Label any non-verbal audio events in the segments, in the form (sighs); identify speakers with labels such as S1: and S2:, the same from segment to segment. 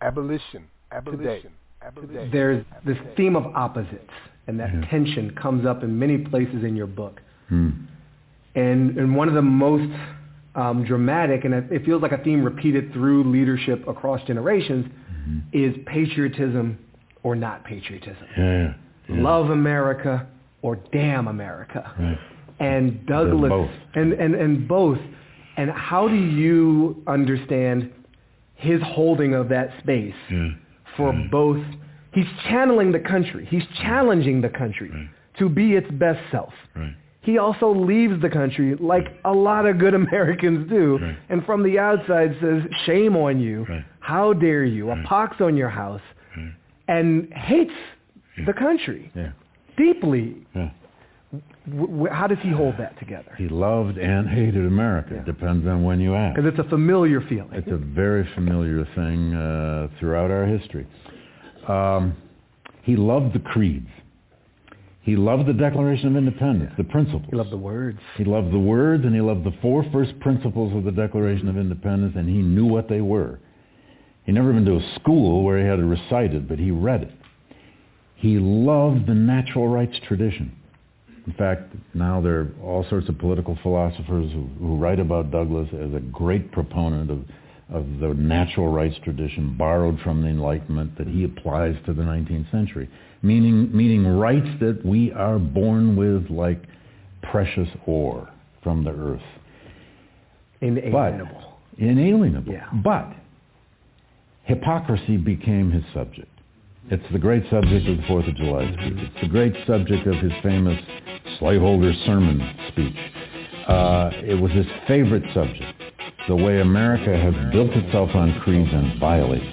S1: Abolition. Abolition.
S2: Today. There's this theme of opposites, and that
S3: Yeah.
S2: tension comes up in many places in your book.
S3: Hmm.
S2: And, and one of the most um, dramatic, and it, it feels like a theme repeated through leadership across generations,
S3: Mm-hmm.
S2: is patriotism or not patriotism.
S3: Yeah. yeah.
S2: Love America or damn America.
S3: Right.
S2: And Douglass
S3: both.
S2: and, and, and both. And how do you understand his holding of that space
S3: Yeah.
S2: for both? He's channeling the country. He's mm. challenging the country
S3: Right.
S2: to be its best self.
S3: Right.
S2: He also leaves the country like a lot of good (laughs) Americans do,
S3: Right.
S2: and from the outside says, "Shame on you!
S3: Right.
S2: How dare you!
S3: Right.
S2: A pox on your house!"
S3: Right.
S2: and hates the country
S3: Yeah.
S2: deeply.
S3: Yeah.
S2: W- w- how does he hold that together?
S3: He loved and hated America.
S2: Yeah.
S3: Depends on when you ask.
S2: Because it's a familiar feeling.
S3: It's a very familiar thing uh, throughout our history. Um, he loved the creeds. He loved the Declaration of Independence, the principles.
S2: He loved the words.
S3: He loved the words and he loved the four first principles of the Declaration of Independence and he knew what they were. He never been to a school where he had to recite it, but he read it. He loved the natural rights tradition. In fact, now there are all sorts of political philosophers who, who write about Douglass as a great proponent of, of the natural rights tradition borrowed from the Enlightenment that he applies to the 19th century, meaning, meaning rights that we are born with like precious ore from the earth.
S2: Inalienable.
S3: Inalienable.
S2: Yeah.
S3: But hypocrisy became his subject. It's the great subject of the Fourth of July speech. It's the great subject of his famous slaveholder sermon speech. Uh, it was his favorite subject. The way America has built itself on creeds and violates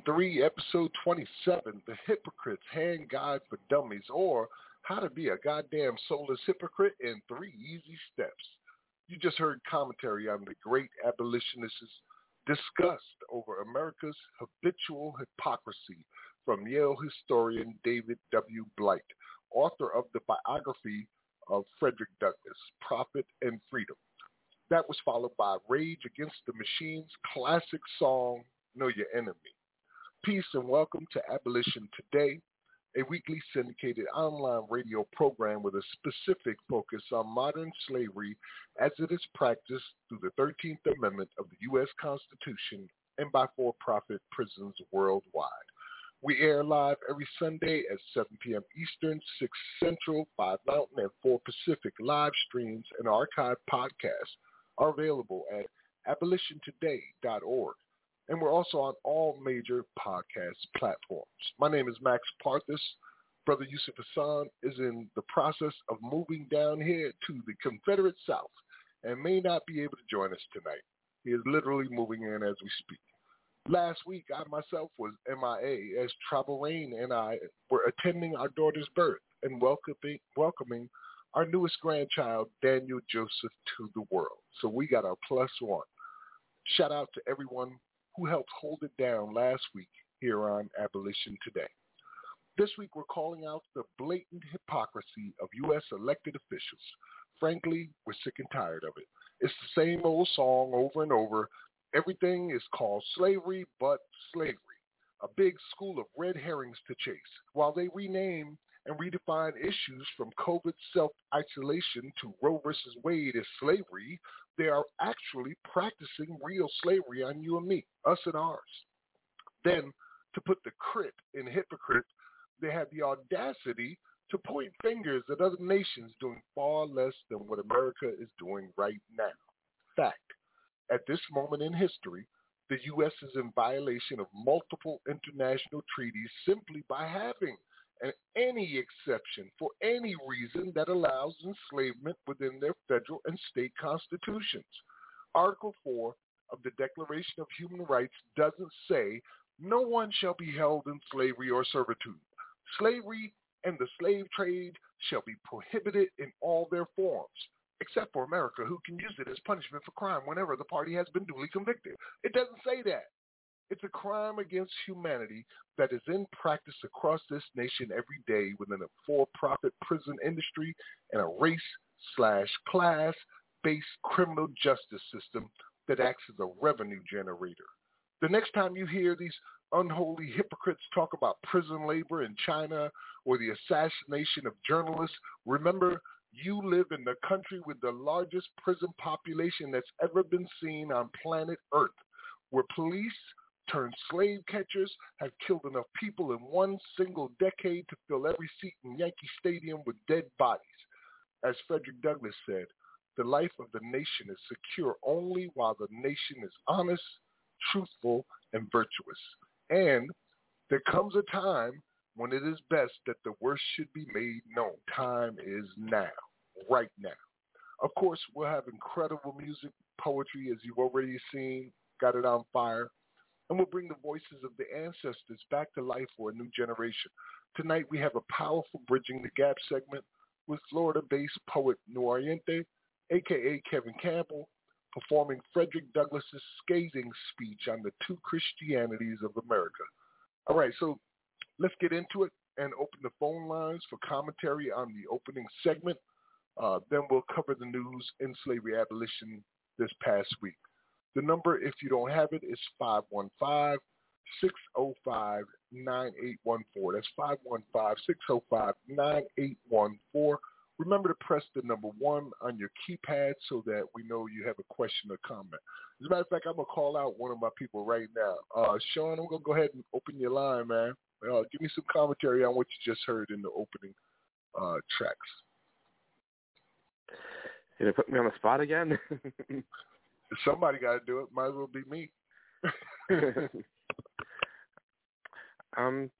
S4: Season 3, Episode 27, The Hypocrite's Hand Guide for Dummies, or How to Be a Goddamn Soulless Hypocrite in Three Easy Steps. You just heard commentary on the great abolitionists discussed over America's habitual hypocrisy from Yale historian David W. Blight, author of the biography of Frederick Douglass, Prophet and Freedom. That was followed by Rage Against the Machine's classic song, Know Your Enemy. Peace and welcome to Abolition Today, a weekly syndicated online radio program with a specific focus on modern slavery as it is practiced through the 13th Amendment of the U.S. Constitution and by for-profit prisons worldwide. We air live every Sunday at 7 p.m. Eastern, 6 Central, 5 Mountain, and 4 Pacific. Live streams and archived podcasts are available at abolitiontoday.org. And we're also on all major podcast platforms. My name is Max Parthas. Brother Yusuf Hassan is in the process of moving down here to the Confederate South and may not be able to join us tonight. He is literally moving in as we speak. Last week, I myself was MIA as Travel Rain and I were attending our daughter's birth and welcoming, welcoming our newest grandchild, Daniel Joseph, to the world. So we got our plus one. Shout out to everyone who helped hold it down last week here on Abolition Today. This week, we're calling out the blatant hypocrisy of U.S. elected officials. Frankly, we're sick and tired of it. It's the same old song over and over. Everything is called slavery but slavery. A big school of red herrings to chase. While they rename and redefine issues from COVID self-isolation to Roe versus Wade as slavery, they are actually practicing real slavery on you and me, us and ours. Then, to put the crit in hypocrite, they have the audacity to point fingers at other nations doing far less than what America is doing right now. Fact. At this moment in history, the U.S. is in violation of multiple international treaties simply by having and any exception for any reason that allows enslavement within their federal and state constitutions. Article 4 of the Declaration of Human Rights doesn't say no one shall be held in slavery or servitude. Slavery and the slave trade shall be prohibited in all their forms, except for America, who can use it as punishment for crime whenever the party has been duly convicted. It doesn't say that. It's a crime against humanity that is in practice across this nation every day within a for-profit prison industry and a race slash class based criminal justice system that acts as a revenue generator. The next time you hear these unholy hypocrites talk about prison labor in China or the assassination of journalists, remember you live in the country with the largest prison population that's ever been seen on planet Earth, where police turned slave catchers have killed enough people in one single decade to fill every seat in Yankee Stadium with dead bodies. As Frederick Douglass said, the life of the nation is secure only while the nation is honest, truthful, and virtuous. And there comes a time when it is best that the worst should be made known. Time is now, right now. Of course, we'll have incredible music, poetry, as you've already seen, got it on fire and we'll bring the voices of the ancestors back to life for a new generation. Tonight we have a powerful Bridging the Gap segment with Florida-based poet Nuoriente, aka Kevin Campbell, performing Frederick Douglass's scathing speech on the two Christianities of America. All right, so let's get into it and open the phone lines for commentary on the opening segment. Uh, then we'll cover the news in slavery abolition this past week. The number, if you don't have it, is 515-605-9814. That's 515-605-9814. Remember to press the number one on your keypad so that we know you have a question or comment. As a matter of fact, I'm going to call out one of my people right now. Uh, Sean, I'm going to go ahead and open your line, man. Uh, give me some commentary on what you just heard in the opening uh, tracks.
S5: Did it put me on the spot again? (laughs)
S4: Somebody got to do it. Might as well be me. (laughs)
S5: um,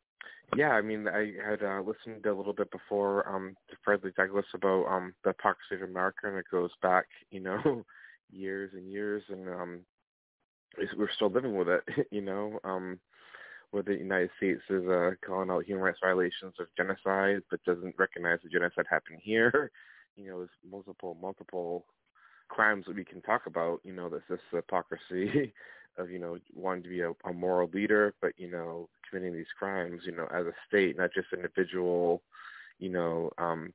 S5: yeah, I mean, I had uh, listened a little bit before um, to Frederick Douglass about um, the hypocrisy of America, and it goes back, you know, (laughs) years and years, and um, we're still living with it. (laughs) You know, um, where the United States is uh, calling out human rights violations of genocide, but doesn't recognize the genocide happened here. You know, there's multiple multiple crimes that we can talk about. You know, that's this hypocrisy (laughs) of you know wanting to be a, a moral leader, but you know committing these crimes. You know, as a state, not just individual. You know, um,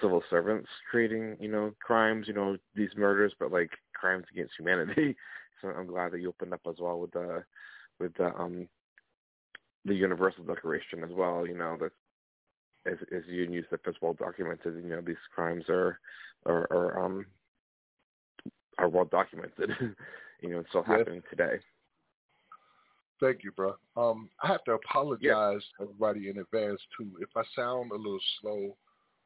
S5: civil servants creating you know crimes. You know, these murders, but like crimes against humanity. (laughs) So I'm glad that you opened up as well with the with the um the Universal Declaration as well. You know, that as as you use the as well documented. You know, these crimes are are, are um are well documented. (laughs) you know, it's still happening today.
S4: Thank you, bro. Um, I have to apologize everybody in advance too if I sound a little slow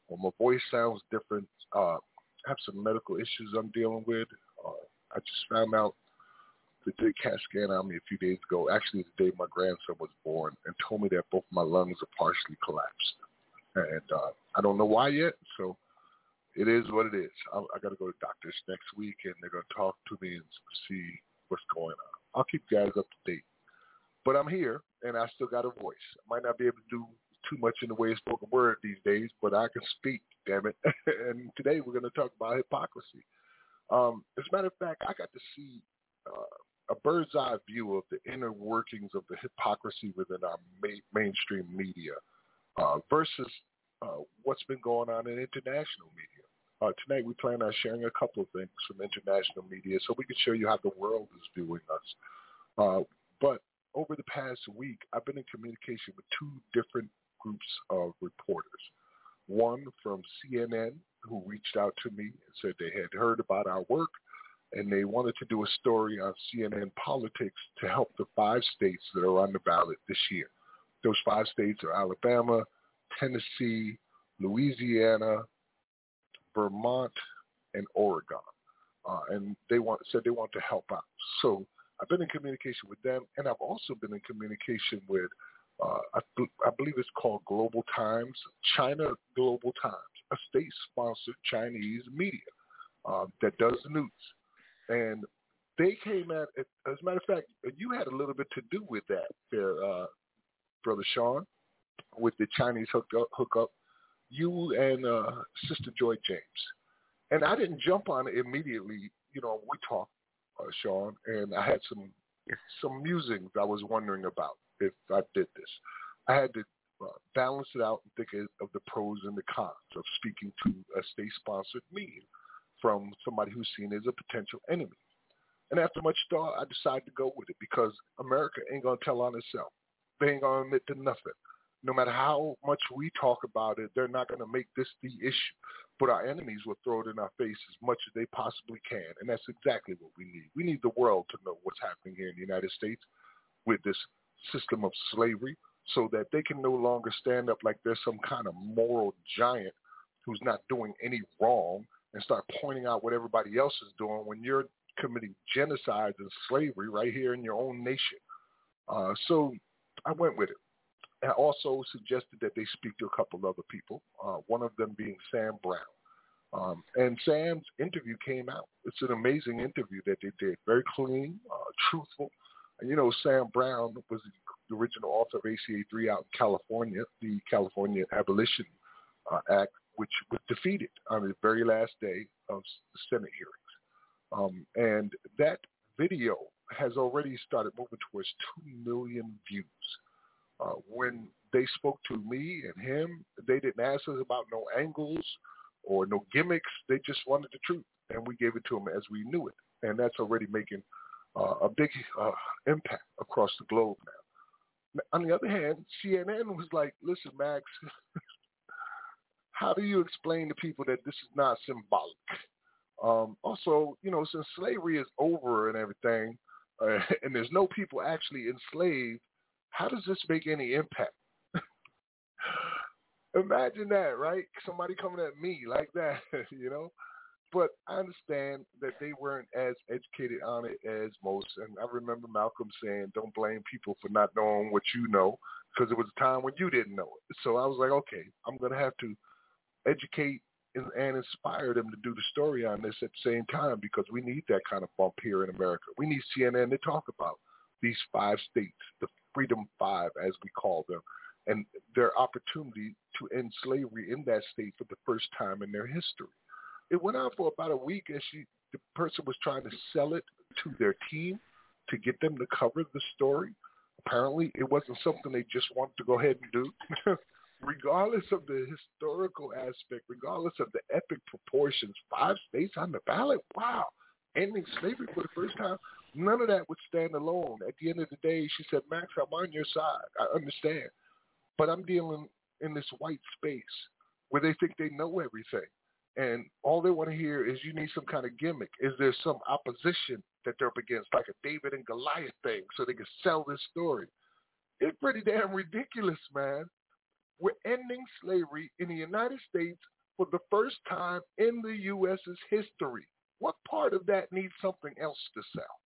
S4: or my voice sounds different. Uh, I have some medical issues I'm dealing with. Uh, I just found out they did CAT scan on me a few days ago, actually the day my grandson was born, and told me that both my lungs are partially collapsed. And uh, I don't know why yet, so it is what it is. I, I got to go to doctors next week, and they're going to talk to me and see what's going on. I'll keep you guys up to date. But I'm here, and I still got a voice. I might not be able to do too much in the way of spoken word these days, but I can speak, damn it. (laughs) and today we're going to talk about hypocrisy. Um, as a matter of fact, I got to see uh, a bird's eye view of the inner workings of the hypocrisy within our ma- mainstream media uh, versus uh, what's been going on in international media. Uh, tonight we plan on sharing a couple of things from international media so we can show you how the world is viewing us. Uh, but over the past week, I've been in communication with two different groups of reporters. One from CNN, who reached out to me and said they had heard about our work and they wanted to do a story on CNN politics to help the five states that are on the ballot this year. Those five states are Alabama, Tennessee, Louisiana, Vermont, and Oregon. Uh, and they want said they want to help out. So I've been in communication with them, and I've also been in communication with uh, I, I believe it's called Global Times, China Global Times, a state-sponsored Chinese media uh, that does news and they came at. As a matter of fact, you had a little bit to do with that, there, uh, brother Sean, with the Chinese hook up, hook up. You and uh, Sister Joy James, and I didn't jump on it immediately. You know, we talked, uh, Sean, and I had some some musings I was wondering about if I did this. I had to uh, balance it out and think of the pros and the cons of speaking to a state-sponsored media from somebody who's seen as a potential enemy. And after much thought, I decided to go with it because America ain't going to tell on itself. They ain't going to admit to nothing. No matter how much we talk about it, they're not going to make this the issue. But our enemies will throw it in our face as much as they possibly can. And that's exactly what we need. We need the world to know what's happening here in the United States with this system of slavery so that they can no longer stand up like there's some kind of moral giant who's not doing any wrong and start pointing out what everybody else is doing when you're committing genocide and slavery right here in your own nation. Uh, so I went with it. Also suggested that they speak to a couple other people, uh, one of them being Sam Brown. Um, and Sam's interview came out. It's an amazing interview that they did, very clean, uh, truthful. And you know, Sam Brown was the original author of ACA 3 out in California, the California Abolition uh, Act, which was defeated on the very last day of the Senate hearings. Um, and that video has already started moving towards 2 million views. Uh, when they spoke to me and him, they didn't ask us about no angles or no gimmicks. They just wanted the truth, and we gave it to them as we knew it. And that's already making uh, a big uh, impact across the globe now. On the other hand, CNN was like, listen, Max, (laughs) how do you explain to people that this is not symbolic? Um, also, you know, since slavery is over and everything, uh, (laughs) and there's no people actually enslaved, how does this make any impact? (laughs) Imagine that, right? Somebody coming at me like that, (laughs) you know? But I understand that they weren't as educated on it as most. And I remember Malcolm saying, don't blame people for not knowing what you know, because it was a time when you didn't know it. So I was like, okay, I'm going to have to educate and, inspire them to do the story on this at the same time because we need that kind of bump here in America. We need CNN to talk about these five states, the Freedom Five, as we call them, and their opportunity to end slavery in that state for the first time in their history. It went on for about a week as she, the person was trying to sell it to their team to get them to cover the story. Apparently, it wasn't something they just wanted to go ahead and do. (laughs) regardless of the historical aspect, regardless of the epic proportions, five states on the ballot, wow, ending slavery for the first time, none of that would stand alone. At the end of the day, she said, Max, I'm on your side. I understand. But I'm dealing in this white space where they think they know everything. And all they want to hear is you need some kind of gimmick. Is there some opposition that they're up against, like a David and Goliath thing, so they can sell this story? It's pretty damn ridiculous, man. We're ending slavery in the United States for the first time in the U.S.'s history. What part of that needs something else to sell?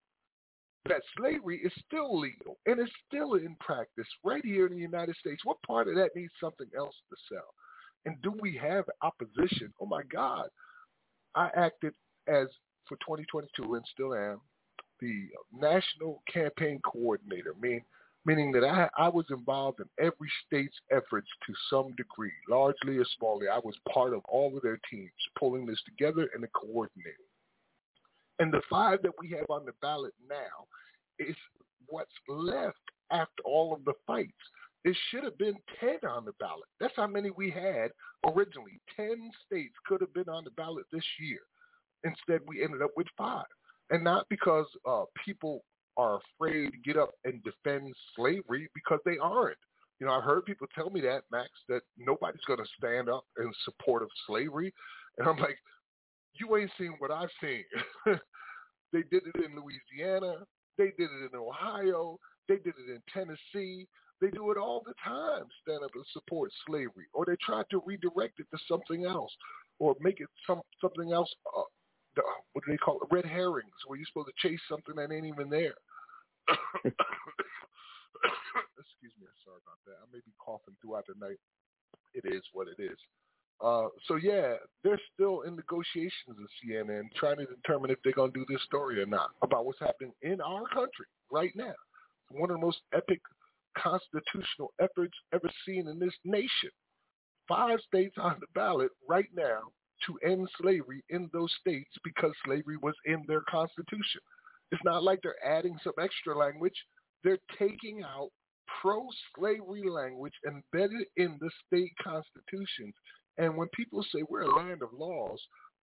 S4: That slavery is still legal and it's still in practice right here in the United States. What part of that needs something else to sell? And do we have opposition? Oh my God. I acted as for 2022 and still am the national campaign coordinator, mean, meaning that I, I was involved in every state's efforts to some degree, largely or smallly. I was part of all of their teams, pulling this together and coordinating. And the five that we have on the ballot now is what's left after all of the fights. It should have been 10 on the ballot. That's how many we had originally. 10 states could have been on the ballot this year. Instead, we ended up with five. And not because uh, people are afraid to get up and defend slavery, because they aren't. You know, I've heard people tell me that, Max, that nobody's going to stand up in support of slavery. And I'm like, you ain't seen what I've seen. (laughs) they did it in Louisiana. They did it in Ohio. They did it in Tennessee. They do it all the time, stand up and support slavery, or they try to redirect it to something else, or make it some something else. Uh, the, what do they call it? Red herrings, where you're supposed to chase something that ain't even there. (coughs) Excuse me, sorry about that. I may be coughing throughout the night. It is what it is. Uh, so yeah, they're still in negotiations with CNN, trying to determine if they're going to do this story or not about what's happening in our country right now. One of the most epic constitutional efforts ever seen in this nation. Five states on the ballot right now to end slavery in those states because slavery was in their constitution. It's not like they're adding some extra language. They're taking out pro-slavery language embedded in the state constitutions and when people say we're a land of laws,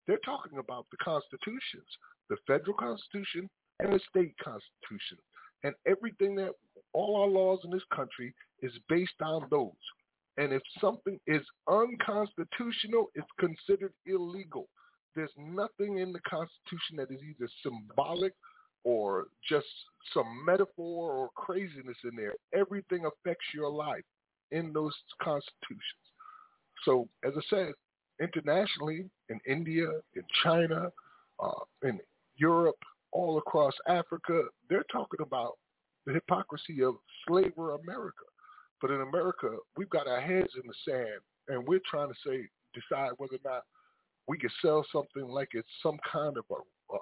S4: they're talking about the constitutions, the federal constitution and the state constitution. And everything that all our laws in this country is based on those. And if something is unconstitutional, it's considered illegal. There's nothing in the Constitution that is either symbolic or just some metaphor or craziness in there. Everything affects your life in those constitutions. So, as I said, internationally, in India, in China, uh, in Europe, all across Africa, they're talking about the hypocrisy of slaver America. But in America, we've got our heads in the sand, and we're trying to say, decide whether or not we can sell something like it's some kind of a, a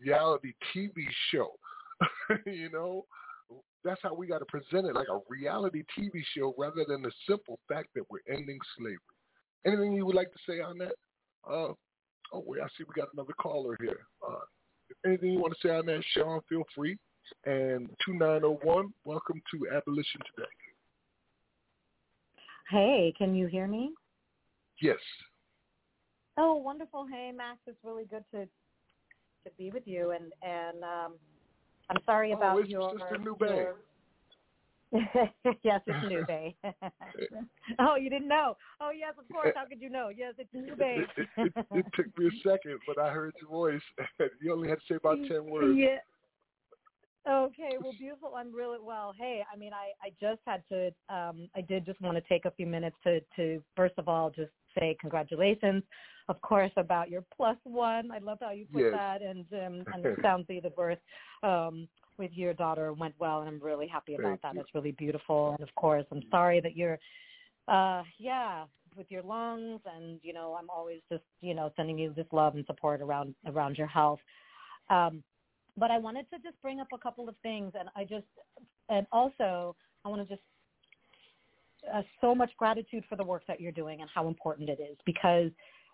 S4: reality TV show. (laughs) you know, that's how we got to present it, like a reality TV show rather than the simple fact that we're ending slavery. Anything you would like to say on that? Uh, oh, wait, I see we got another caller here. Uh, anything you want to say on that, Sean, feel free. And 2901, welcome to Abolition Today.
S6: Hey, can you hear me?
S4: Yes.
S6: Oh, wonderful. Hey, Max, it's really good to to be with you. And and um, I'm sorry
S4: oh,
S6: about
S4: it's
S6: your.
S4: just a new bay. (laughs)
S6: yes, it's New (laughs) Bay. oh, you didn't know? Oh, yes, of course. How could you know? Yes, it's New Bay.
S4: it, it, it, it, took me a second, but I heard your voice. (laughs) you only had to say about ten words.
S6: Yeah. Okay, well, beautiful. I'm really well. Hey, I mean, I I just had to. um I did just want to take a few minutes to to first of all just say congratulations, of course, about your plus one. I love how you put
S4: yes.
S6: that, and um, (laughs) and it sounds the birth um, with your daughter went well, and I'm really happy about
S4: Thank
S6: that.
S4: You.
S6: That's really beautiful. And of course, I'm sorry that you're, uh, yeah, with your lungs, and you know I'm always just you know sending you this love and support around around your health. Um, but I wanted to just bring up a couple of things, and I just and also I want to just uh, so much gratitude for the work that you're doing and how important it is because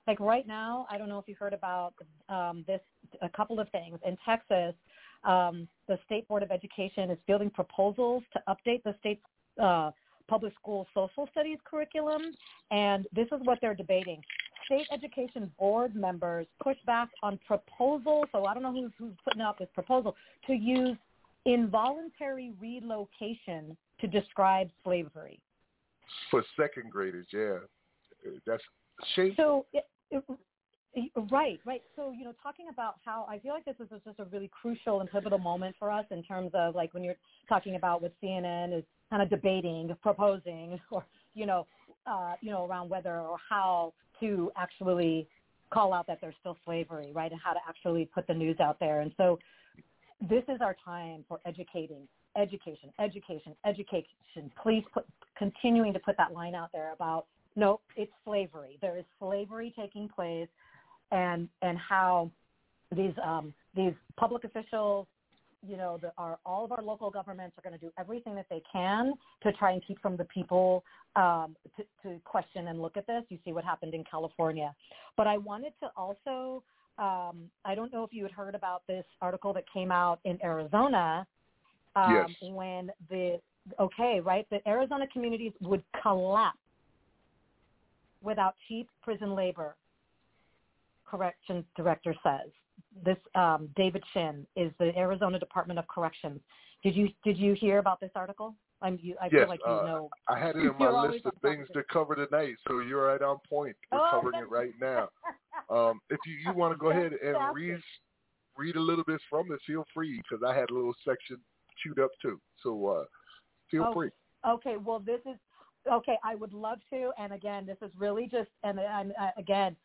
S6: like right now i don't know if you heard about um, this a couple of things. In texas um, the state board of education is fielding proposals to update the state's uh, public school social studies curriculum and this is what they're debating. State education board members push back on proposals so i don't know who's, who's putting out this proposal to use involuntary relocation to describe slavery
S4: for second graders. Yeah, that's shameful.
S6: So, it, it, right, right. So, you know, talking about how I feel like this is just a really crucial and pivotal moment for us in terms of like when you're talking about what CNN is kind of debating, proposing, (laughs) or you know, uh, you know, around whether or how to actually call out that there's still slavery, right, and how to actually put the news out there. And so, this is our time for educating education, education, education. Please put continuing to put that line out there about no, it's slavery. There is slavery taking place, and and how these um, these public officials, you know, the, our all of our local governments are going to do everything that they can to try and keep from the people um, to, to question and look at this. You see what happened in California, but I wanted to also. Um, I don't know if you had heard about this article that came out in Arizona um,
S4: yes.
S6: when the okay, right? The Arizona communities would collapse without cheap prison labor. Corrections director says this. Um, David Shinn is the Arizona Department of Corrections. Did you did you hear about this article? I'm, you, I
S4: yes,
S6: feel like you
S4: uh,
S6: know.
S4: I had it (laughs) in my list of things to cover tonight, so you're right on point. We're
S6: oh,
S4: covering it right (laughs) now. Um, if you, you want to go ahead and read read a little bit from it, feel free because I had a little section queued up too. So uh, feel
S6: oh,
S4: free.
S6: Okay, well this is okay. I would love to, and again, this is really just and, and uh, again,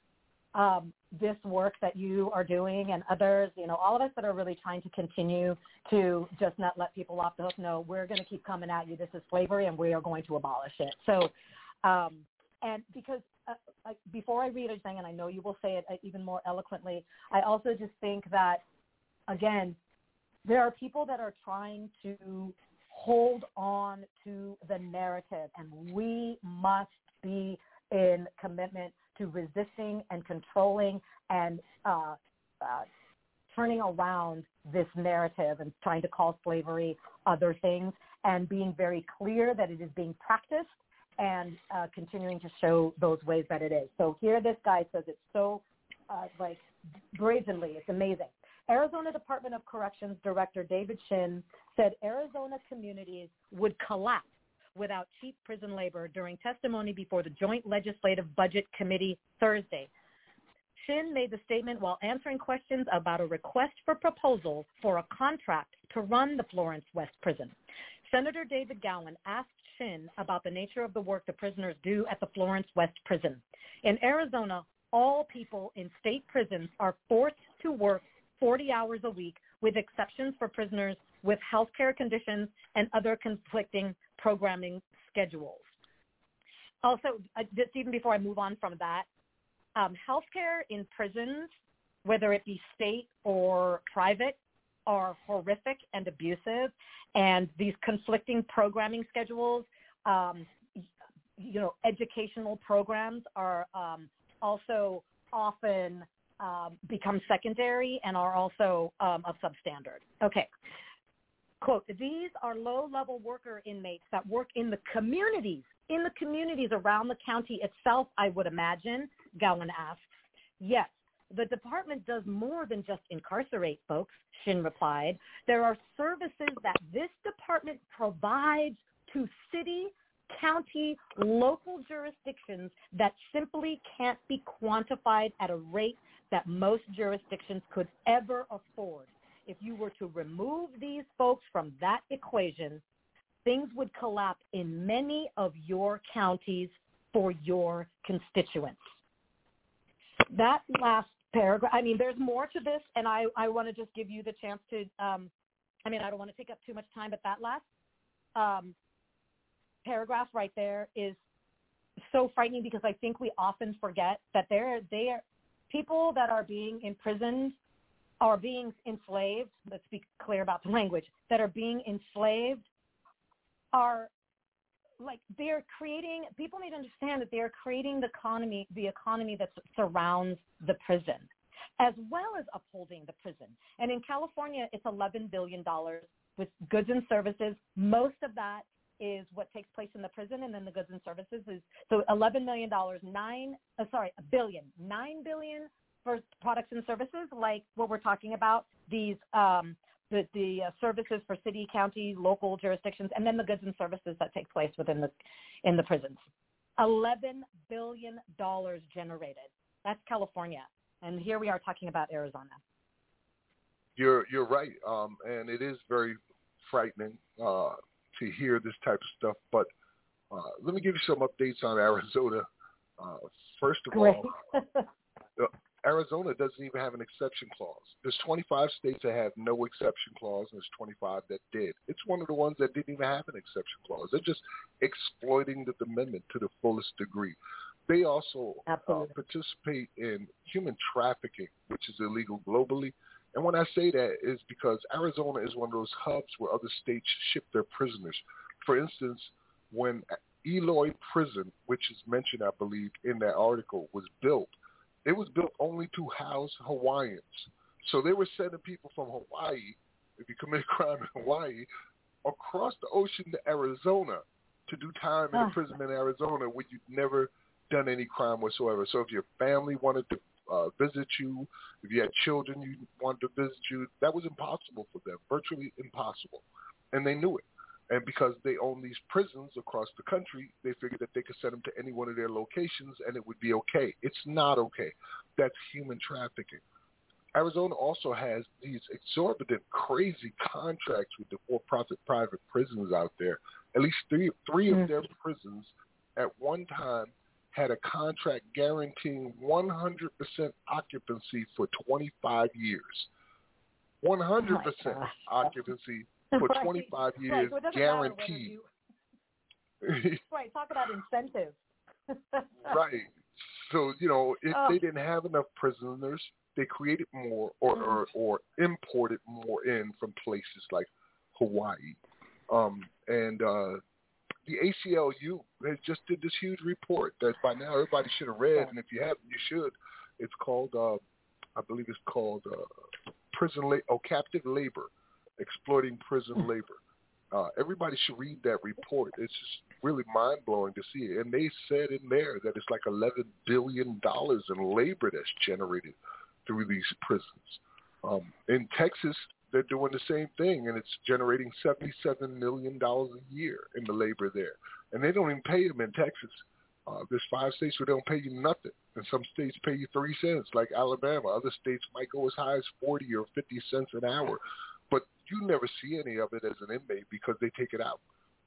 S6: um, this work that you are doing and others, you know, all of us that are really trying to continue to just not let people off the hook. No, we're going to keep coming at you. This is slavery, and we are going to abolish it. So, um, and because uh, like before I read anything, and I know you will say it uh, even more eloquently, I also just think that again, there are people that are trying to hold on to the narrative, and we must be in commitment to resisting and controlling and uh, uh, turning around this narrative and trying to call slavery other things and being very clear that it is being practiced and uh, continuing to show those ways that it is. So here this guy says it so uh, like brazenly, it's amazing. Arizona Department of Corrections Director David Shinn said Arizona communities would collapse without cheap prison labor during testimony before the Joint Legislative Budget Committee Thursday. Shinn made the statement while answering questions about a request for proposals for a contract to run the Florence West Prison. Senator David Gowan asked Shinn about the nature of the work the prisoners do at the Florence West Prison. In Arizona, all people in state prisons are forced to work 40 hours a week with exceptions for prisoners with health care conditions and other conflicting programming schedules. Also, uh, just even before I move on from that, um, healthcare in prisons, whether it be state or private, are horrific and abusive, and these conflicting programming schedules, um, you know, educational programs are um, also often um, become secondary and are also um, of substandard. Okay. Quote, these are low-level worker inmates that work in the communities, in the communities around the county itself, I would imagine, Gowan asks. Yes, the department does more than just incarcerate folks, Shinn replied. There are services that this department provides to city county, local jurisdictions that simply can't be quantified at a rate that most jurisdictions could ever afford. If you were to remove these folks from that equation, things would collapse in many of your counties for your constituents. That last paragraph, I mean, there's more to this, and I, I want to just give you the chance to, um, I mean, I don't want to take up too much time, but that last um, paragraph right there is so frightening because I think we often forget that they are people that are being imprisoned are being enslaved. Let's be clear about the language that are being enslaved are like they're creating people need to understand that they're creating the economy the economy that surrounds the prison as well as upholding the prison and in california it's 11 billion dollars with goods and services most of that is what takes place in the prison and then the goods and services is so 11 million dollars 9 uh, sorry a billion 9 billion for products and services like what we're talking about these um the, the uh, services for city, county, local jurisdictions, and then the goods and services that take place within the in the prisons. Eleven billion dollars generated. That's California, and here we are talking about Arizona.
S4: You're you're right, um, and it is very frightening uh, to hear this type of stuff. But uh, let me give you some updates on Arizona. Uh, first of
S6: Great.
S4: all, Arizona doesn't even have an exception clause. There's 25 states that have no exception clause, and there's 25 that did. It's one of the ones that didn't even have an exception clause. They're just exploiting the amendment to the fullest degree. They also uh, participate in human trafficking, which is illegal globally. And when I say that is because Arizona is one of those hubs where other states ship their prisoners. For instance, when Eloy Prison, which is mentioned, I believe, in that article, was built – it was built only to house Hawaiians. So they were sending people from Hawaii, if you commit a crime in Hawaii, across the ocean to Arizona to do time in a prison in Arizona where you'd never done any crime whatsoever. So if your family wanted to uh, visit you, if you had children you wanted to visit you, that was impossible for them, virtually impossible. And they knew it. And because they own these prisons across the country, they figured that they could send them to any one of their locations and it would be okay. It's not okay. That's human trafficking. Arizona also has these exorbitant, crazy contracts with the for-profit private prisons out there. At least three, three of their prisons at one time had a contract guaranteeing 100% occupancy for 25 years. 100% oh occupancy for
S6: right.
S4: 25 years
S6: right.
S4: guaranteed.
S6: You... (laughs) right. Talk about incentive. (laughs)
S4: right. So you know, if
S6: oh.
S4: they didn't have enough prisoners, they created more or,
S6: mm-hmm.
S4: or or imported more in from places like Hawaii. Um, and uh, the ACLU has just did this huge report that by now everybody should have read, and if you haven't, you should. It's called, uh, I believe it's called uh, prison la- oh captive labor exploiting prison labor. Uh, everybody should read that report. It's just really mind blowing to see it. And they said in there that it's like eleven billion dollars in labor that's generated through these prisons. Um, in Texas, they're doing the same thing, and it's generating seventy-seven million dollars a year in the labor there. And they don't even pay them in Texas. Uh, there's five states where they don't pay you nothing, and some states pay you three cents, like Alabama. Other states might go as high as forty or fifty cents an hour but you never see any of it as an inmate because they take it out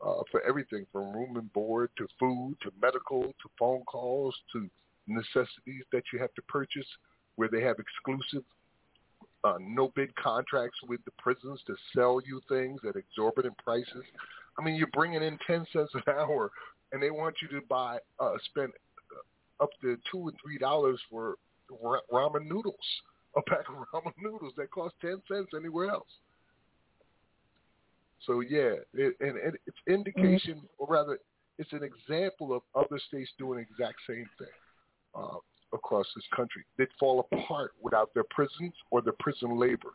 S4: uh, for everything from room and board to food to medical to phone calls to necessities that you have to purchase where they have exclusive uh, no bid contracts with the prisons to sell you things at exorbitant prices. I mean, you're bringing in 10 cents an (laughs) hour and they want you to buy, uh, spend up to two and three dollars for ramen noodles, (laughs) a pack of ramen noodles that cost 10 cents anywhere else. So yeah, it, and, and it's indication, or rather, it's an example of other states doing the exact same thing uh, across this country. They'd fall apart without their prisons or their prison labor.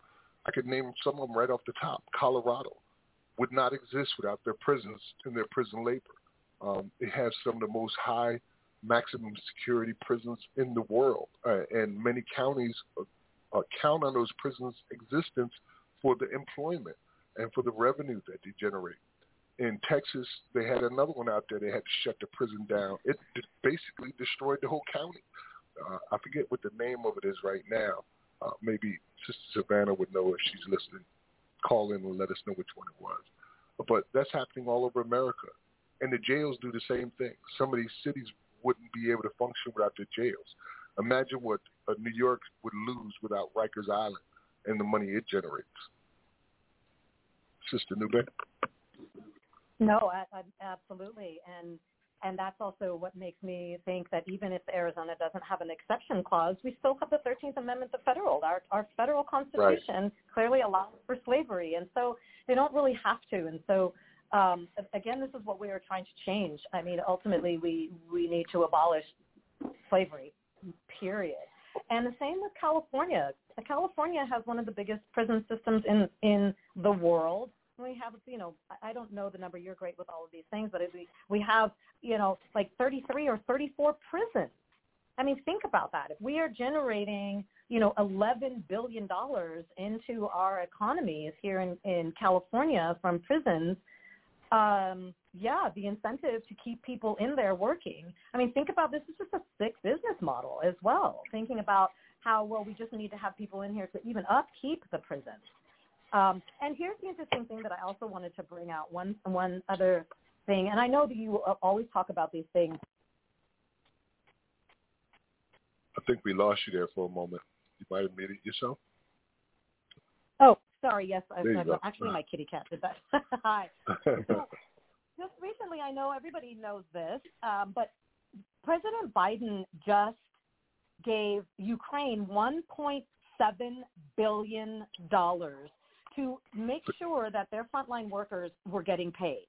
S4: I could name some of them right off the top. Colorado would not exist without their prisons and their prison labor. Um, it has some of the most high maximum security prisons in the world, uh, and many counties uh, count on those prisons' existence for the employment and for the revenue that they generate. In Texas, they had another one out there. They had to shut the prison down. It basically destroyed the whole county. Uh, I forget what the name of it is right now. Uh, maybe Sister Savannah would know if she's listening. Call in and let us know which one it was. But that's happening all over America. And the jails do the same thing. Some of these cities wouldn't be able to function without their jails. Imagine what uh, New York would lose without Rikers Island and the money it generates. Sister Nube?
S6: No, I, I, absolutely. And and that's also what makes me think that even if Arizona doesn't have an exception clause, we still have the 13th Amendment the federal. Our, our federal constitution
S4: right.
S6: clearly allows for slavery, and so they don't really have to. And so, um, again, this is what we are trying to change. I mean, ultimately, we we need to abolish slavery. Period. And the same with California. California has one of the biggest prison systems in in the world we have, you know, I don't know the number. You're great with all of these things, but we we have, you know, like 33 or 34 prisons. I mean, think about that. If we are generating, you know, 11 billion dollars into our economies here in in California from prisons, um, yeah, the incentive to keep people in there working. I mean, think about this is just a sick business model as well. Thinking about how well we just need to have people in here to even upkeep the prisons. Um, and here's the interesting thing that I also wanted to bring out. One one other thing, and I know that you always talk about these things.
S4: I think we lost you there for a moment. You might have muted yourself.
S6: Oh, sorry. Yes, I,
S4: I,
S6: actually my kitty cat did that. (laughs) Hi. (laughs) so, just recently, I know everybody knows this, um, but President Biden just gave Ukraine 1.7 billion dollars to make sure that their frontline workers were getting paid.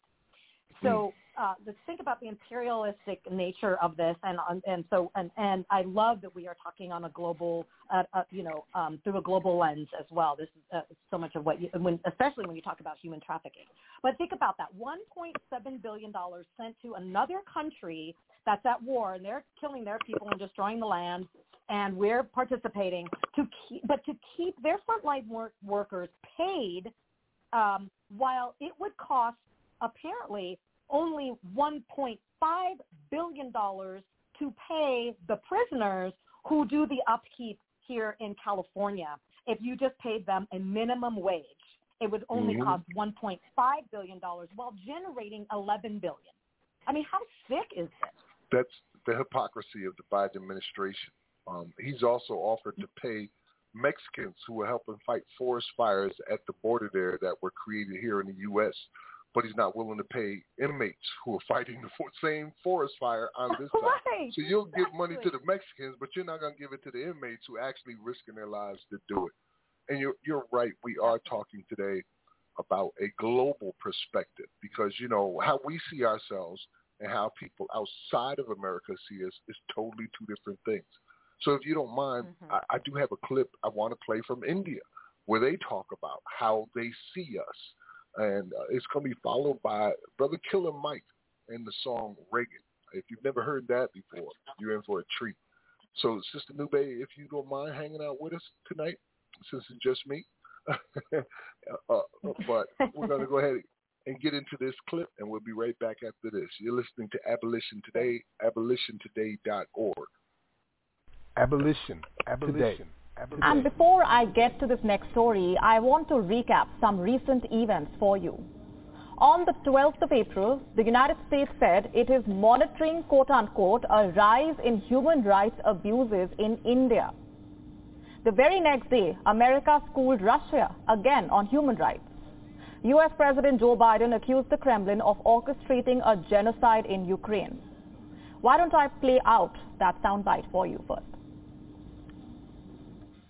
S6: So hmm. uh, let's think about the imperialistic nature of this, and and so and and I love that we are talking on a global, uh, uh, you know, um, through a global lens as well. This is uh, so much of what, you, when especially when you talk about human trafficking. But think about that: 1.7 billion dollars sent to another country that's at war, and they're killing their people and destroying the land, and we're participating to keep, but to keep their frontline work, workers paid, um, while it would cost apparently only 1.5 billion dollars to pay the prisoners who do the upkeep here in California. If you just paid them a minimum wage, it would only mm-hmm. cost 1.5 billion dollars while generating 11 billion. I mean, how sick is this?
S4: That's the hypocrisy of the Biden administration. Um, he's also offered to pay Mexicans who were helping fight forest fires at the border there that were created here in the U.S. But he's not willing to pay inmates who are fighting the (laughs) same forest fire on this (laughs)
S6: right.
S4: side. So you'll give money to the Mexicans, but you're not going to give it to the inmates who are actually risking their lives to do it. And you're you're right. We are talking today about a global perspective because you know how we see ourselves and how people outside of America see us is totally two different things. So if you don't mind, mm-hmm. I, I do have a clip I want to play from India where they talk about how they see us. And uh, it's going to be followed by Brother Killer Mike and the song Reagan. If you've never heard that before, you're in for a treat. So, Sister Nube, if you don't mind hanging out with us tonight, since it's just me. (laughs) uh, but we're going to go ahead and get into this clip, and we'll be right back after this. You're listening to Abolition Today, abolitiontoday.org.
S1: Abolition. Abolition. Abolition.
S7: And before I get to this next story, I want to recap some recent events for you. On the 12th of April, the United States said it is monitoring, quote unquote, a rise in human rights abuses in India. The very next day, America schooled Russia again on human rights. U.S. President Joe Biden accused the Kremlin of orchestrating a genocide in Ukraine. Why don't I play out that soundbite for you first?